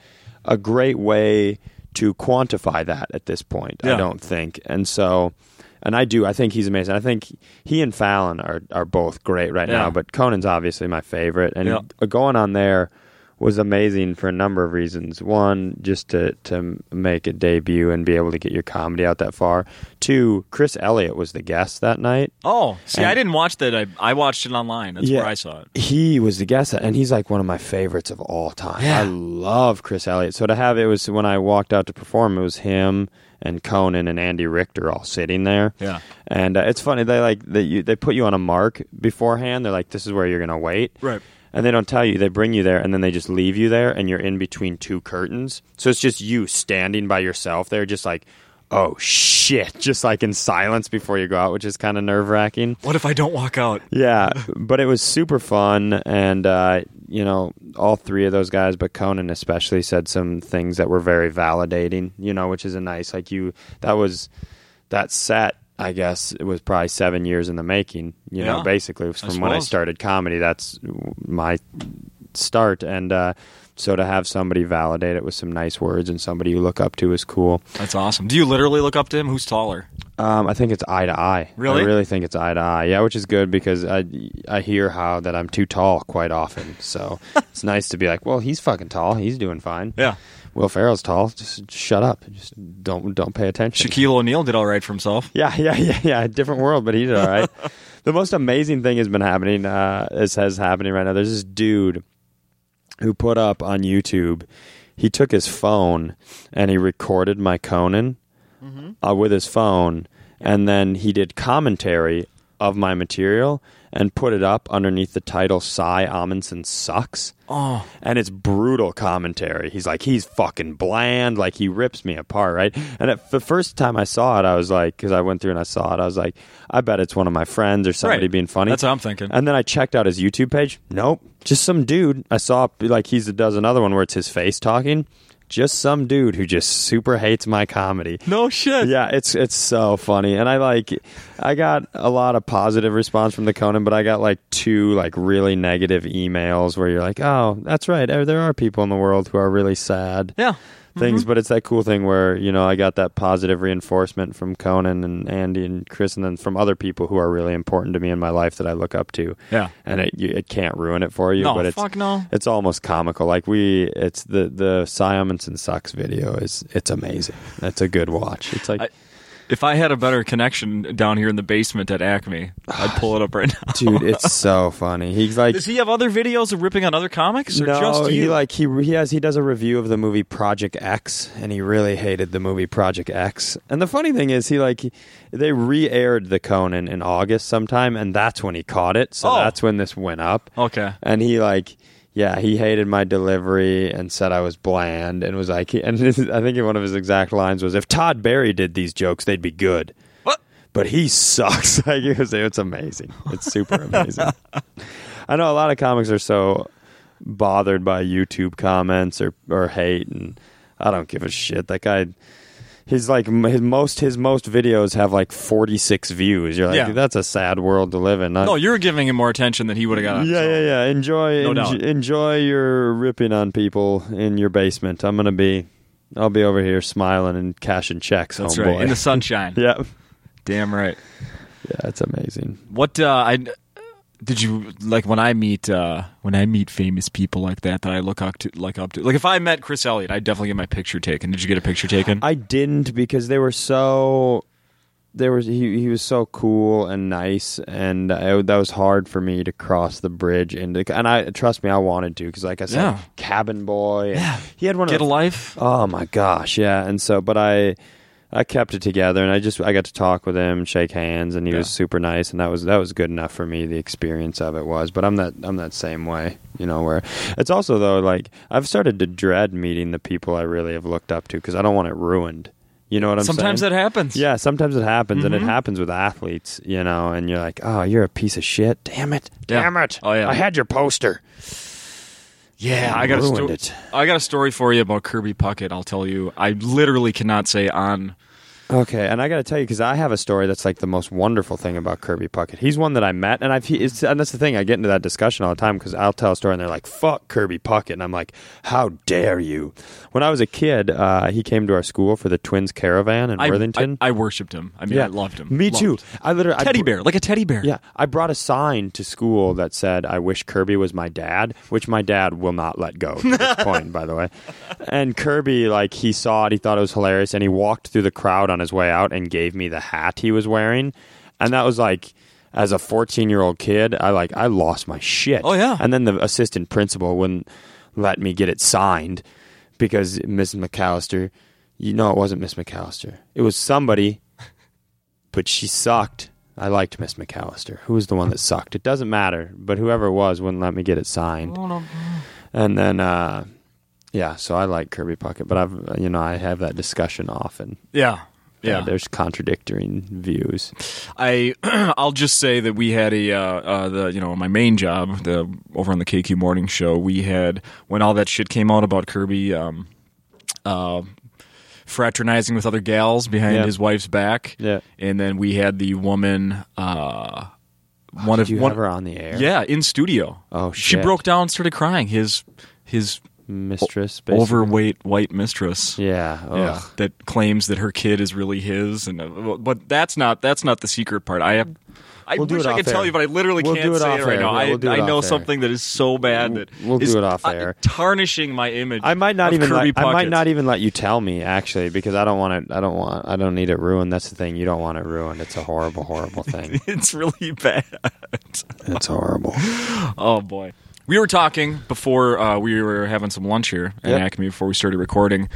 a great way to quantify that at this point. I don't think, and so, and I do. I think he's amazing. I think he and Fallon are are both great right Yeah. now, but Conan's obviously my favorite, and Yeah. going on there was amazing for a number of reasons. One, just to to make a debut and be able to get your comedy out that far. Two, Chris Elliott was the guest that night. Oh, see, And- I didn't watch that. I, I watched it online. That's Yeah. where I saw it. He was the guest, and he's like one of my favorites of all time. Yeah. I love Chris Elliott. So to have it was when I walked out to perform, it was him and Conan and Andy Richter all sitting there. Yeah. and uh, it's funny they like they you, they put you on a mark beforehand. They're like, this is where you're gonna wait. Right. And they don't tell you. They bring you there, and then they just leave you there, and you're in between two curtains. So it's just you standing by yourself there, just like, oh shit, just like in silence before you go out, which is kind of nerve wracking. What if I don't walk out? Yeah, but it was super fun, and uh, you know, all three of those guys, but Conan especially, said some things that were very validating. You know, which is a nice like you. That was that set. I guess it was probably seven years in the making. You know, basically was I from when I started comedy. That's my start, and uh, so to have somebody validate it with some nice words and somebody you look up to is cool. That's awesome. Do you literally look up to him? Who's taller? Um, I think it's eye to eye. Really? I really think it's eye to eye. Yeah, which is good because I I hear how that I'm too tall quite often. So it's nice to be like, well, he's fucking tall. He's doing fine. Yeah. Will Ferrell's tall. Just shut up. Just don't don't pay attention. Shaquille O'Neal did all right for himself. Yeah, yeah, yeah, yeah. Different world, but he did all right. the most amazing thing has been happening. Uh, is has happening right now. There's this dude who put up on YouTube. He took his phone and he recorded my Conan uh, with his phone, and then he did commentary of my material and put it up underneath the title "Cy Amundson sucks." Oh, and it's brutal commentary. He's like, he's fucking bland, like he rips me apart, right? And at the first time I saw it, I was like, because I went through and I saw it, I was like, I bet it's one of my friends or somebody Right. being funny. That's what I'm thinking. And then I checked out his YouTube page. Nope, just some dude. I saw like he does another one where it's his face talking. Just some dude who just super hates my comedy. no shit. Yeah, it's it's so funny, and I like. I got a lot of positive response from the Conan, but I got like two like really negative emails where you're like, "Oh, that's right. There there are people in the world who are really sad Yeah. Things." Mm-hmm. But it's that cool thing where you know I got that positive reinforcement from Conan and Andy and Chris, and then from other people who are really important to me in my life that I look up to. Yeah. and it you, it can't ruin it for you, No, but it's fuck no. it's almost comical. Like we, it's the the Cy Amundson sucks video is it's amazing. That's a good watch. It's like, I- If I had a better connection down here in the basement at Acme, I'd pull it up right now. dude, it's so funny. He's like, Does he have other videos of ripping on other comics, or no, just he you? like he he has he does a review of the movie Project X, and he really hated the movie Project X. And the funny thing is, he like they re-aired the Conan in August sometime, and that's when he caught it. So Oh. that's when this went up. okay. and he like yeah he hated my delivery and said i was bland and was like and this i think one of his exact lines was if todd barry did these jokes they'd be good. What? but he sucks. Like it was, it's amazing. It's super amazing. I know a lot of comics are so bothered by youtube comments or, or hate and i don't give a shit. That guy His like his most his most videos have like forty six views. You're like, Yeah. that's a sad world to live in. I- No, you're giving him more attention than he would have got. yeah, so. yeah, yeah. Enjoy, No doubt. enjoy your ripping on people in your basement. I'm gonna be I'll be over here smiling and cashing checks. That's homeboy. right. In the sunshine. yeah, Damn right. yeah, it's amazing. What uh, I did you like when I meet uh, when I meet famous people like that that I look up to like up to like if I met Chris Elliott I'd definitely get my picture taken. Did you get a picture taken? I didn't because they were so. There was he. He was so cool and nice, and I, that was hard for me to cross the bridge. And and I trust me, I wanted to because, like I said, Yeah. cabin boy. Yeah. he had one of get a the life. Oh my gosh, yeah. And so, but I, I kept it together, and I just I got to talk with him, shake hands, and he was super nice, and that was that was good enough for me. The experience of it was, but I'm that I'm that same way, you know. Where it's also though, like I've started to dread meeting the people I really have looked up to because I don't want it ruined. You know what I'm Sometimes saying? Sometimes that happens. Yeah, sometimes it happens, and it Mhm. happens with athletes, you know, and you're like, oh, you're a piece of shit. Damn it. Yeah. Damn it. Oh, yeah. I had your poster. Yeah, I got a sto-. I got a story for you about Kirby Puckett. I'll tell you. I literally cannot say on. Okay, and I got to tell you because I have a story that's like the most wonderful thing about Kirby Puckett. He's one that I met, and I've he, and that's the thing. I get into that discussion all the time because I'll tell a story, and they're like, "Fuck Kirby Puckett," and I'm like, "How dare you?" When I was a kid, uh, he came to our school for the Twins Caravan in I, Worthington. I, I worshipped him. I mean, I loved him. Me too. I literally I Teddy br- bear, like a teddy bear. Yeah, I brought a sign to school that said, "I wish Kirby was my dad," which my dad will not let go. To this point, by the way. And Kirby, like, he saw it, he thought it was hilarious, and he walked through the crowd on his way out and gave me the hat he was wearing, and that was like. As a 14 year old kid, I like I lost my shit. Oh, yeah. And then the assistant principal wouldn't let me get it signed because Miss McAllister, you know, it wasn't Miss McAllister. It was somebody but she sucked. I liked Miss McAllister. Who was the one that sucked? It doesn't matter, but whoever it was wouldn't let me get it signed. And then, uh, yeah, so I like Kirby Puckett, but I've, you know, I have that discussion often. Yeah. Yeah, there's contradicting views. I I'll just say that we had a uh, uh, the you know my main job the over on the KQ morning show we had when all that shit came out about Kirby um, uh, fraternizing with other gals behind Yeah. his wife's back Yeah. and then we had the woman uh, one Did of you one her on the air? yeah in studio Oh, she broke down and started crying his his Mistress, basically. overweight white mistress Yeah. yeah, that claims that her kid is really his, and uh, but that's not that's not the secret part. I have. I We'll wish I could off tell you, but I literally We'll can't say it right air. now. Yeah, I, we'll I it know off air. something that is so bad that We'll do it off uh, air. tarnishing my image. I might not even. Let, I might not even let you tell me actually because I don't want it. I don't want. I don't need it ruined. That's the thing. You don't want it ruined. It's a horrible, horrible thing. It's really bad. it's horrible. Oh boy. We were talking before uh, we were having some lunch here at Yep. Acme before we started recording,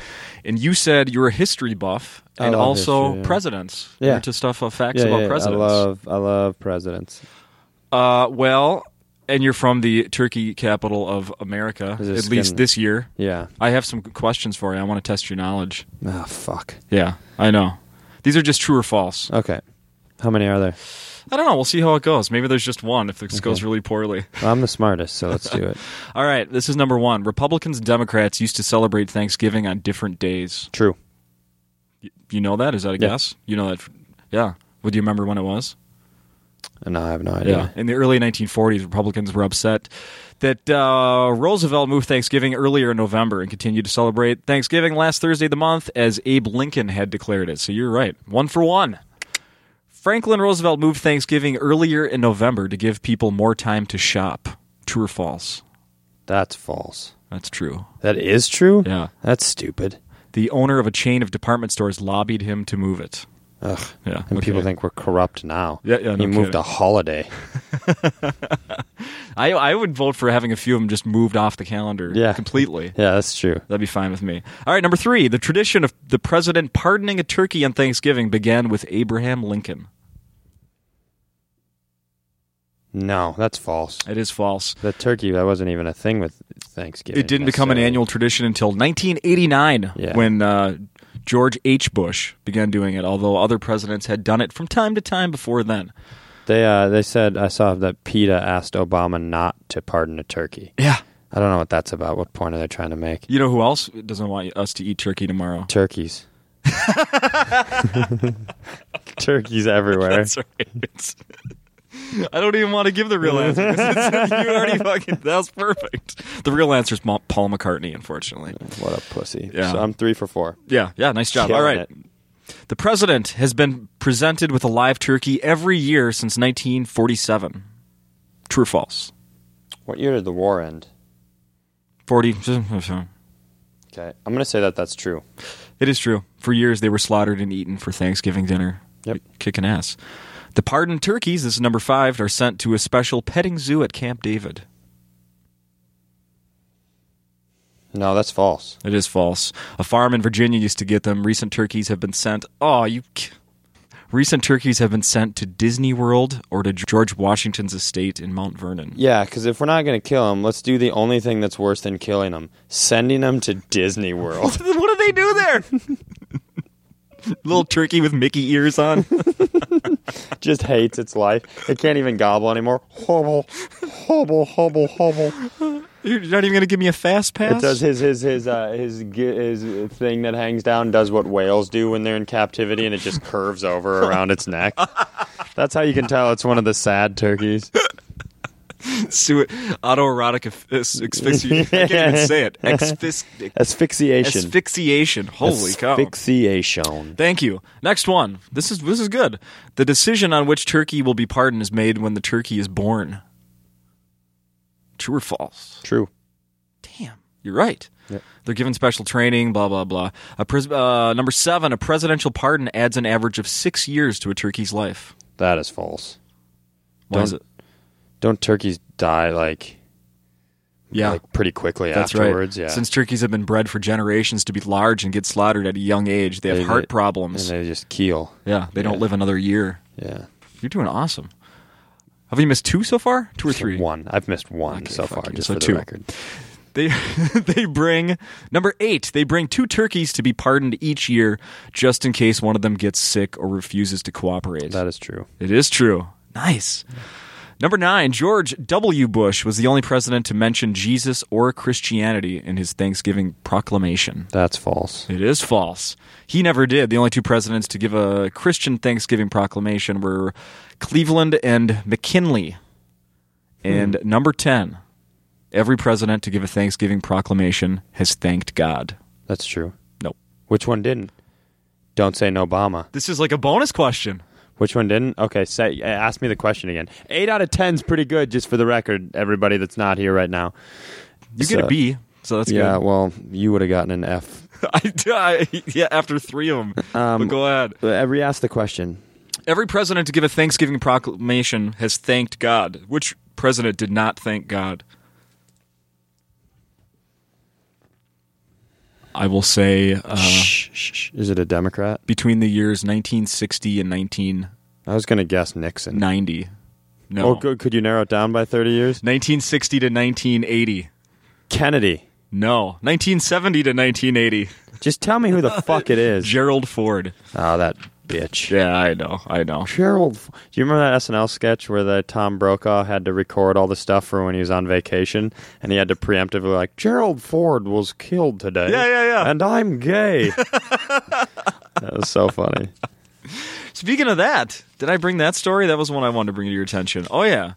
and you said you're a history buff and also history, yeah. presidents. Yeah. You're into stuff, uh, facts yeah, about yeah, presidents. I love. I love presidents. Uh, well, and you're from the turkey capital of America, at this least this year. Yeah. I have some questions for you. I want to test your knowledge. Oh fuck. Yeah, I know. These are just true or false. Okay. How many are there? I don't know. We'll see how it goes. Maybe there's just one if this goes really poorly. Well, I'm the smartest, so let's do it. All right, this is number one. Republicans and Democrats used to celebrate Thanksgiving on different days. True. You know that? Is that a Yeah. guess? You know that? Yeah. Would you remember when it was? No, I have no idea. Yeah. In the early 1940s, Republicans were upset that uh, Roosevelt moved Thanksgiving earlier in November and continued to celebrate Thanksgiving last Thursday of the month as Abe Lincoln had declared it. So you're right. One for one. Franklin Roosevelt moved Thanksgiving earlier in November to give people more time to shop. True or false? That's false. That's true. That is true. Yeah. That's stupid. The owner of a chain of department stores lobbied him to move it. Ugh. Yeah. And okay. people think we're corrupt now. Yeah, yeah, no he moved kidding. a holiday. I, I would vote for having a few of them just moved off the calendar Yeah. completely. Yeah, that's true. That'd be fine with me. All right, number three. The tradition of the president pardoning a turkey on Thanksgiving began with Abraham Lincoln. No, that's false. It is false. The turkey that wasn't even a thing with Thanksgiving. It didn't become an annual tradition until 1989 Yeah. when uh, George H. Bush began doing it, although other presidents had done it from time to time before then. They uh, they said I saw that PETA asked Obama not to pardon a turkey. Yeah. I don't know what that's about. What point are they trying to make? You know who else doesn't want us to eat turkey tomorrow? Turkeys. Turkeys everywhere. That's right. I don't even want to give the real answer. it's- you already fucking. That was perfect. The real answer is Paul McCartney, unfortunately. What a pussy. Yeah. So I'm three for four. Yeah, yeah, nice job. Killing All right. it. The president has been presented with a live turkey every year since 1947. True or false? What year did the war end? 40. Okay, I'm gonna say that that's true. It is true. For years, they were slaughtered and eaten for Thanksgiving dinner. Yep. Kicking ass. The pardoned turkeys, this is number five, are sent to a special petting zoo at Camp David. No, that's false. It is false. A farm in Virginia used to get them. Recent turkeys have been sent. Oh, you. Recent turkeys have been sent to Disney World or to George Washington's estate in Mount Vernon. Yeah, because if we're not gonna kill them, let's do the only thing that's worse than killing them: sending them to Disney World. what do they do there? Little turkey with Mickey ears on. Just hates its life. It can't even gobble anymore. Hobble, hobble, hobble, hobble. You're not even going to give me a fast pass? It does his his his uh, his his thing that hangs down. Does what whales do when they're in captivity, and it just curves over around its neck. That's how you can tell it's one of the sad turkeys. Su- autoerotic asph- asphyxiation. I can't even say it. Asphyxiation. asphyxiation. Holy cow. Asphyxiation. Thank you. Next one. This is this is good. The decision on which turkey will be pardoned is made when the turkey is born. True or false? True. Damn, you're right. Yep. They're given special training. Blah blah blah. A pres- uh, number seven. A presidential pardon adds an average of six years to a turkey's life. That is false. Why is Don't- it? Don't turkeys die like Yeah, like pretty quickly that's afterwards? right. Yeah. Since turkeys have been bred for generations to be large and get slaughtered at a young age, they have They- heart they- problems. and they just keel. yeah, they don't live another year. Yeah. You're doing awesome. Have you missed two so far? Two or three? One. I've missed one Okay, so far, you. just So for the two. record. They they bring number eight. They bring two turkeys to be pardoned each year, just in case one of them gets sick or refuses to cooperate. That is true. it is true. Nice. Number nine. George W. Bush was the only president to mention Jesus or Christianity in his Thanksgiving proclamation. That's false. It is false. He never did. The only two presidents to give a Christian Thanksgiving proclamation were Cleveland and McKinley. And hmm. number 10, every president to give a Thanksgiving proclamation has thanked God. That's true. Nope. Which one didn't? Don't say no Obama. This is like a bonus question. Which one didn't? Okay, say ask me the question again. Eight out of ten's pretty good, just for the record. Everybody that's not here right now. You get a B, so that's yeah, good. well, you would have gotten an F. I, I- yeah, after three of them. Um, but go ahead. Uh, Re-ask the question. Every president to give a Thanksgiving proclamation has thanked God. Which president did not thank God? I will say uh, shh, shh. Is it a Democrat? between the years 1960 and 19. I was going to guess Nixon. 90. No. Oh, good. Could you narrow it down by 30 years? 1960 to 1980. Kennedy. No. 1970 to 1980. Just tell me who the fuck it is. Gerald Ford. Oh, that bitch. Yeah, I know. I know. Gerald. Do you remember that SNL sketch where the Tom Brokaw had to record all the stuff for when he was on vacation, and he had to preemptively like Gerald Ford was killed today. Yeah, yeah, yeah. And I'm gay. that was so funny. Speaking of that, did I bring that story? That was one I wanted to bring to your attention. Oh yeah.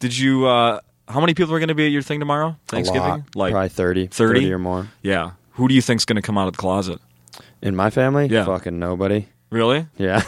Did you? uh How many people are going to be at your thing tomorrow? Thanksgiving, like probably 30, 30? 30 or more. yeah. Who do you think's going to come out of the closet? In my family, Yeah. fucking nobody. Really? Yeah.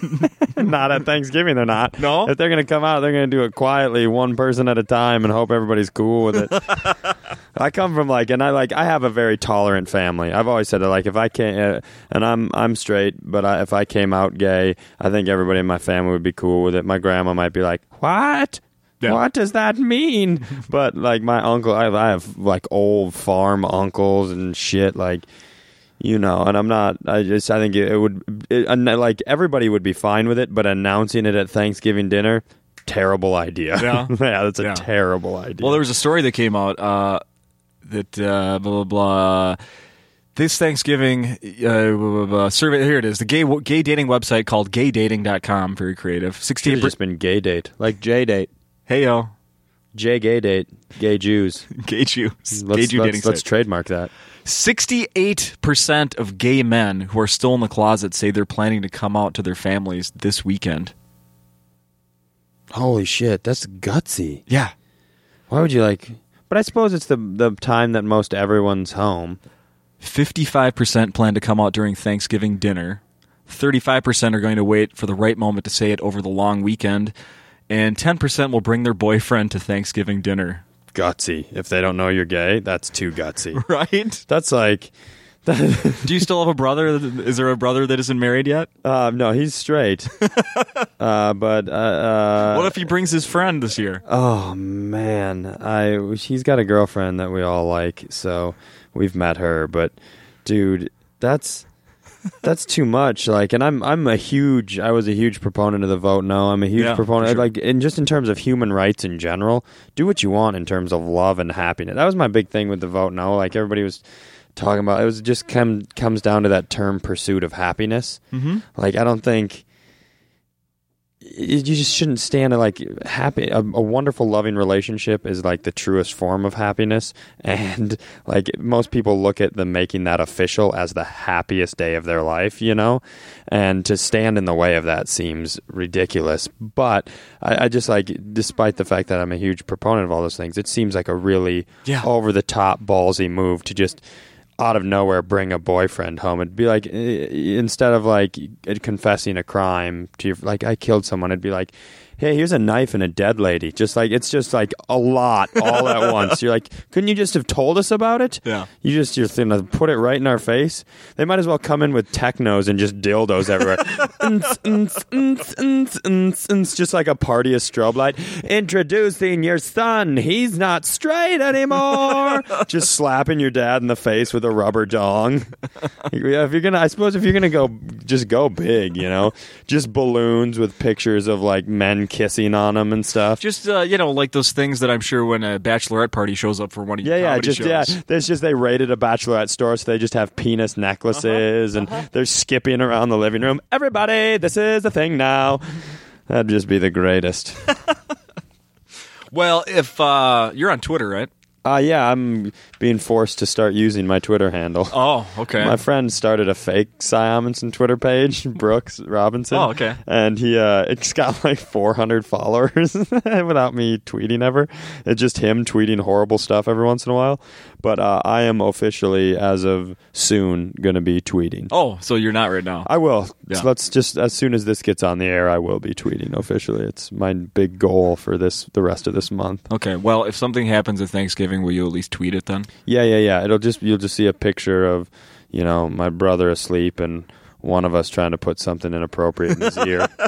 not at Thanksgiving, they're not. No? If they're going to come out, they're going to do it quietly, one person at a time, and hope everybody's cool with it. I come from like, and I like, I have a very tolerant family. I've always said that, like, if I can't, uh, and I'm I'm straight, but I, if I came out gay, I think everybody in my family would be cool with it. My grandma might be like, "What? Yeah. What does that mean?" but like my uncle, I, I have like old farm uncles and shit, like you know and i'm not i just i think it, it would it, like everybody would be fine with it but announcing it at thanksgiving dinner terrible idea Yeah? yeah that's a Yeah. terrible idea Well, there was a story that came out uh, that uh, blah blah blah. This Thanksgiving uh, blah, blah, blah, survey. Here it is. The gay gay dating website called GayDating.com. Very creative. Should Sixty-eight. have just been gay date like j date Hey yo, j gay date gay jews gay Jews. let's, gay Jew dating let's, let's site. trademark that 68% of gay men who are still in the closet say they're planning to come out to their families this weekend. Holy shit, that's gutsy. Yeah. Why would you like? But I suppose it's the the time that most everyone's home. 55% plan to come out during Thanksgiving dinner. 35% are going to wait for the right moment to say it over the long weekend. And 10% will bring their boyfriend to Thanksgiving dinner. Gutsy. If they don't know you're gay, that's too gutsy. Right? that's like. Do you still have a brother? Is there a brother that isn't married yet? Uh, no, he's straight. uh, but uh, uh, What if he brings his friend this year? Oh man, I he's got a girlfriend that we all like, so we've met her. But dude, that's that's too much. Like, and I'm I'm a huge I was a huge proponent of the vote no. I'm a huge Yeah, proponent sure. like and just in terms of human rights in general. Do what you want in terms of love and happiness. That was my big thing with the vote no. Like everybody was talking about it was just come comes down to that term pursuit of happiness. Mm-hmm. Like I don't think you just shouldn't stand like happy a, a wonderful loving relationship is like the truest form of happiness. And like most people look at them making that official as the happiest day of their life you know? And to stand in the way of that seems ridiculous. But I, I just like despite the fact that i'm a huge proponent of all those things it seems like a really Yeah. over the top ballsy move to just out of nowhere bring a boyfriend home. It'd be like instead of like confessing a crime to your like i killed someone it'd be like hey here's a knife and a dead lady. Just like it's just like a lot all at once. You're like couldn't you just have told us about it? Yeah. you just you're gonna put it right in our face? They might as well come in with technos and just dildos everywhere. Unts, just like a party of strobe light. Introducing your son. He's not straight anymore. Just slapping your dad in the face with a rubber dong. Yeah, if you're gonna i suppose if you're gonna go just go big you know? Just balloons with pictures of like men kissing on them and stuff Just, uh, you know, like those things that I'm sure when a bachelorette party shows up for one of your yeah, yeah, just shows. yeah. There's just they raided a bachelorette store, so they just have penis necklaces, and they're skipping around the living room. Everybody, this is the thing now. That'd just be the greatest. Well, if uh, you're on Twitter, right? Uh yeah, I'm being forced to start using my Twitter handle. Oh, okay. My friend started a fake Cy Amundson Twitter page, Brooks Robinson. Oh, okay. And he uh, it's got like 400 followers without me tweeting ever. It's just him tweeting horrible stuff every once in a while. But uh, I am officially, as of soon, going to be tweeting. oh, so you're not right now. I will. Yeah. So let's just as soon as this gets on the air, I will be tweeting officially. It's my big goal for this the rest of this month. Okay. Well, if something happens at Thanksgiving, will you at least tweet it then? Yeah, yeah, yeah. It'll just you'll just see a picture of, you know, my brother asleep and one of us trying to put something inappropriate in his ear.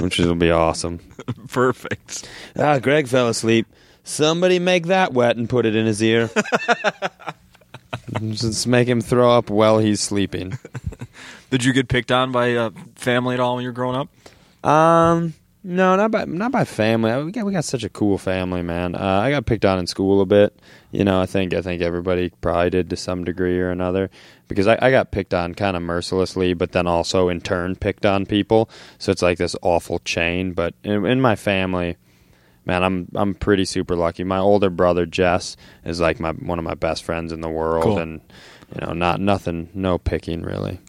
Which will be awesome. Perfect. Ah, Greg fell asleep. Somebody make that wet and put it in his ear. Just make him throw up while he's sleeping. Did you get picked on by uh, family at all when you were growing up? Um, no, not by not by family. We got we got such a cool family, man. Uh, I got picked on in school a bit. You know, I think I think everybody probably did to some degree or another because I, I got picked on kind of mercilessly, but then also in turn picked on people. So it's like this awful chain. But in, in my family, man, I'm I'm pretty super lucky. My older brother Jess is like my one of my best friends in the world, Cool. and you know, not nothing, no picking really.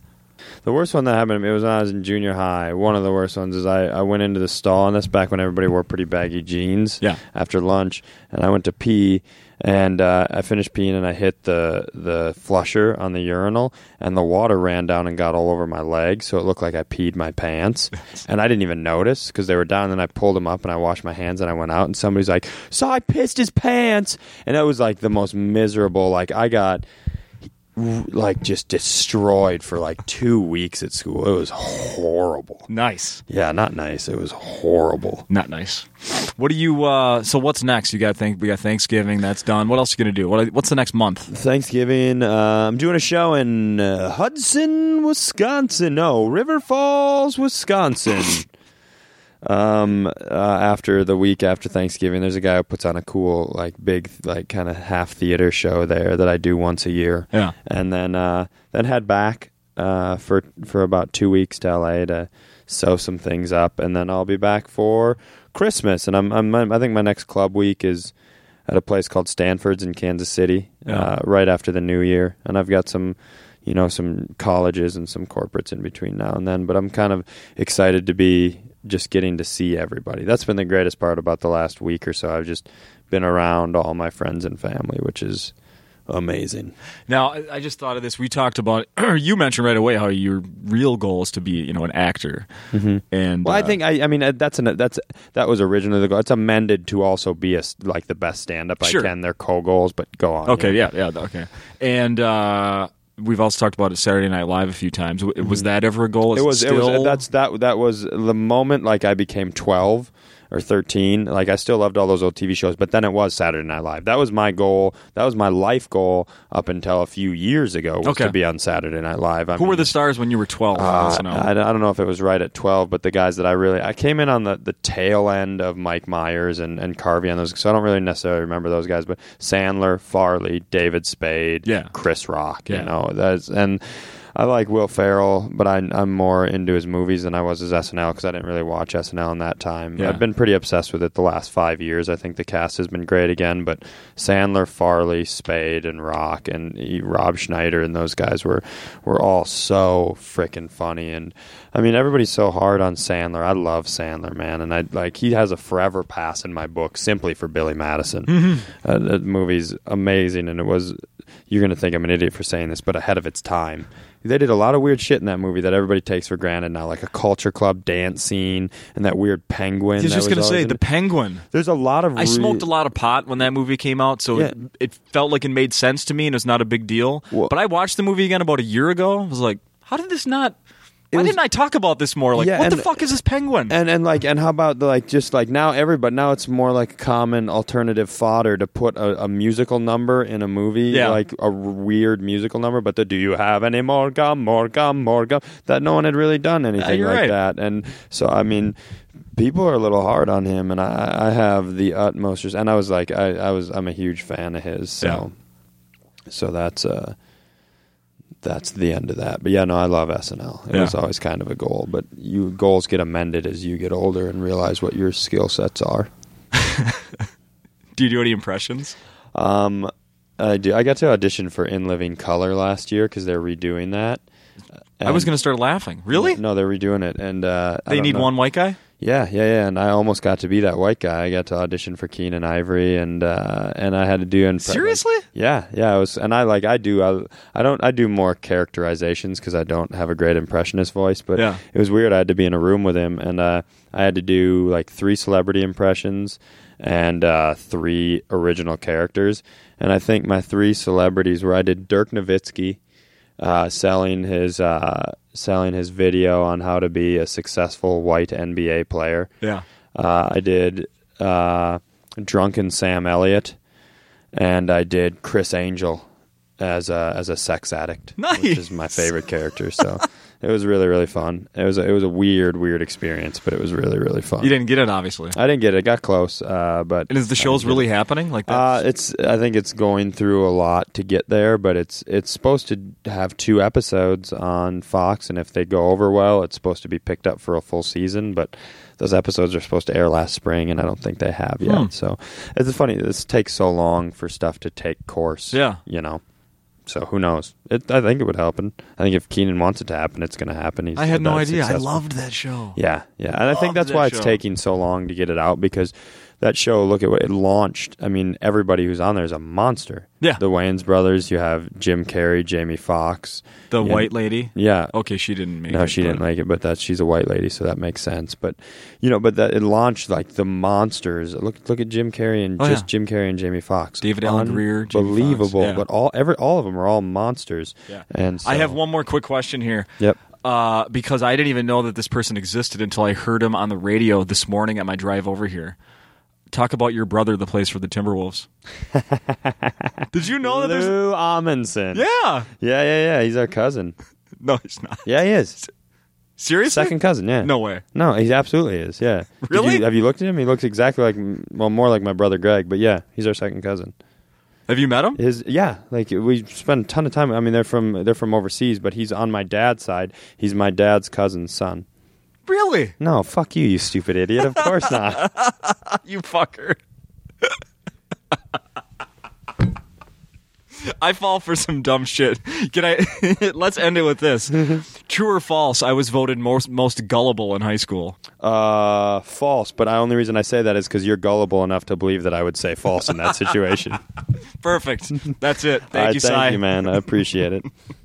The worst one that happened to me was when I was in junior high. One of the worst ones is I, I went into the stall, and that's back when everybody wore pretty baggy jeans Yeah. after lunch. And I went to pee, and uh, I finished peeing, and I hit the, the flusher on the urinal, and the water ran down and got all over my leg, so it looked like I peed my pants. and I didn't even notice because they were down. And then I pulled them up, and I washed my hands, and I went out, and somebody's like, So I pissed his pants. And that was like the most miserable. Like, I got like just destroyed for like two weeks at school. It was horrible. Nice. Yeah, not nice. It was horrible. Not nice. What do you? Uh, so what's next? You got think we got Thanksgiving. That's done. What else you gonna do? What, what's the next month? Thanksgiving. Uh, I'm doing a show in uh, Hudson, Wisconsin. No, River Falls, Wisconsin. Um, uh, after the week after Thanksgiving, there's a guy who puts on a cool, like big, like kind of half theater show there that I do once a year. Yeah. and then uh, then head back uh, for for about two weeks to LA to sew some things up, and then I'll be back for Christmas. And I'm, I'm I think my next club week is at a place called Stanford's in Kansas City, Yeah. uh, right after the New Year, and I've got some you know, some colleges and some corporates in between now and then. But I'm kind of excited to be just getting to see everybody. That's been the greatest part about the last week or so. I've just been around all my friends and family, which is amazing. Now, I just thought of this. We talked about. you mentioned right away how your real goal is to be, you know, an actor. Mm-hmm. And Well, uh, I think I, I mean uh, that's an that's that was originally the goal. It's amended to also be a like the best stand up Sure. I can. They're co goals, but go on. Okay, yeah, yeah, okay. And uh, we've also talked about it Saturday Night Live a few times. Was that ever a goal? Is Mm-hmm. It was still... it was that's that that was the moment like I became twelve or thirteen. Like I still loved all those old TV shows, but then it was Saturday Night Live. That was my goal. That was my life goal up until a few years ago. Was Okay. to be on Saturday Night Live. I Who were the stars when you were twelve? Uh, I, I don't know if it was right at 12, but the guys that I really I came in on the, the tail end of Mike Myers and, and Carvey on those, so I don't really necessarily remember those guys, but Sandler, Farley, David Spade, Yeah. Chris Rock, Yeah. you know, that's and I like Will Ferrell, but I, I'm more into his movies than I was his SNL because I didn't really watch SNL in that time. Yeah. I've been pretty obsessed with it the last five years. I think the cast has been great again, but Sandler, Farley, Spade, and Rock, and he- Rob Schneider, and those guys were were all so freaking funny. And I mean, everybody's so hard on Sandler. I love Sandler, man, and I like he has a forever pass in my book simply for Billy Madison. Uh, that movie's amazing, and it was. You're gonna think I'm an idiot for saying this, but ahead of its time. They did a lot of weird shit in that movie that everybody takes for granted now, like a culture club dance scene and that weird penguin. I was just gonna say the it. Penguin. There's a lot of. I re- smoked a lot of pot when that movie came out, so it, it felt like it made sense to me, and it's not a big deal. Well- but I watched the movie again about a year ago. I was like, how did this not? Why was- didn't I talk about this more? Like, Yeah, what the fuck is this penguin? And and like and how about the like just like now everybody now it's more like common alternative fodder to put a, a musical number in a movie Yeah. like a weird musical number but the do you have any more gum more gum more gum that no one had really done anything you're like right. that and so I mean people are a little hard on him and I I have the utmost and I was like I I was I'm a huge fan of his so so that's uh that's the end of that. But yeah, no, I love SNL. It Yeah. was always kind of a goal, but you goals get amended as you get older and realize what your skill sets are. do you do any impressions? Um, I do. I got to audition for In Living Color last year because they're redoing that. I was going to start laughing. Really? No, they're redoing it, and uh, they need know. one white guy. Yeah, yeah, yeah. And I almost got to be that white guy. I got to audition for Keenen Ivory, and uh, and I had to do. Impre- Seriously? Yeah, yeah. I was, and I like I do. I, I don't. I do more characterizations because I don't have a great impressionist voice. But Yeah. it was weird. I had to be in a room with him, and uh, I had to do like three celebrity impressions and uh, three original characters. And I think my three celebrities were I did Dirk Nowitzki uh, selling his uh, selling his video on how to be a successful white NBA player. Yeah. Uh, I did uh, drunken Sam Elliott, and I did Criss Angel as a as a sex addict, Nice. which is my favorite character. So it was really really fun. It was a, it was a weird weird experience, but it was really really fun. You didn't get it, obviously. I didn't get it. I Got close, uh, but And is the show's really happening? Like that? Uh, it's. I think it's going through a lot to get there, but it's it's supposed to have two episodes on Fox, and if they go over well, it's supposed to be picked up for a full season. But those episodes are supposed to air last spring, and I don't think they have yet. Hmm. So it's funny. This takes so long for stuff to take course. Yeah. you know. So who knows? It, I think it would happen. I think if Keenen wants it to happen, it's going to happen. He's I had no idea. I loved that show. Yeah, yeah, and I think that's that why it's taking so long to get it out because that show. Look at what it launched. I mean, everybody who's on there is a monster. Yeah. the Wayans brothers. You have Jim Carrey, Jamie Foxx. The white lady. Yeah. Okay, she didn't make it. no, she but- didn't make it, but that she's a white lady, so that makes sense. But you know, but that it launched like the monsters. Look, look at Jim Carrey and Oh, just yeah. Jim Carrey and Jamie Foxx. David Alan Grier, unbelievable. yeah. But all every all of them are all monsters. Yeah. and so, I have one more quick question here. Yep. Uh, because I didn't even know that this person existed until I heard him on the radio this morning at my drive over here. Talk about your brother that plays for the Timberwolves. Did you know that there's? Lou Amundson. Yeah. yeah, yeah, yeah. He's our cousin. No, he's not. Yeah, he is. Seriously? Second cousin. Yeah. No way. No, he absolutely is. Yeah. Really? you- have you looked at him? He looks exactly like, well, more like my brother Greg, but yeah, he's our second cousin. Have you met him? His, yeah, like we spend a ton of time. I mean, they're from they're from overseas, but he's on my dad's side. He's my dad's cousin's son. Really? No, fuck you, you stupid idiot. Of course not. You fucker. I fall for some dumb shit. Can I? let's end it with this. True or false? I was voted most most gullible in high school. Uh, false. But the only reason I say that is because you're gullible enough to believe that I would say false in that situation. Perfect. That's it. Thank All right, you, thank Cy. you, man. I appreciate it.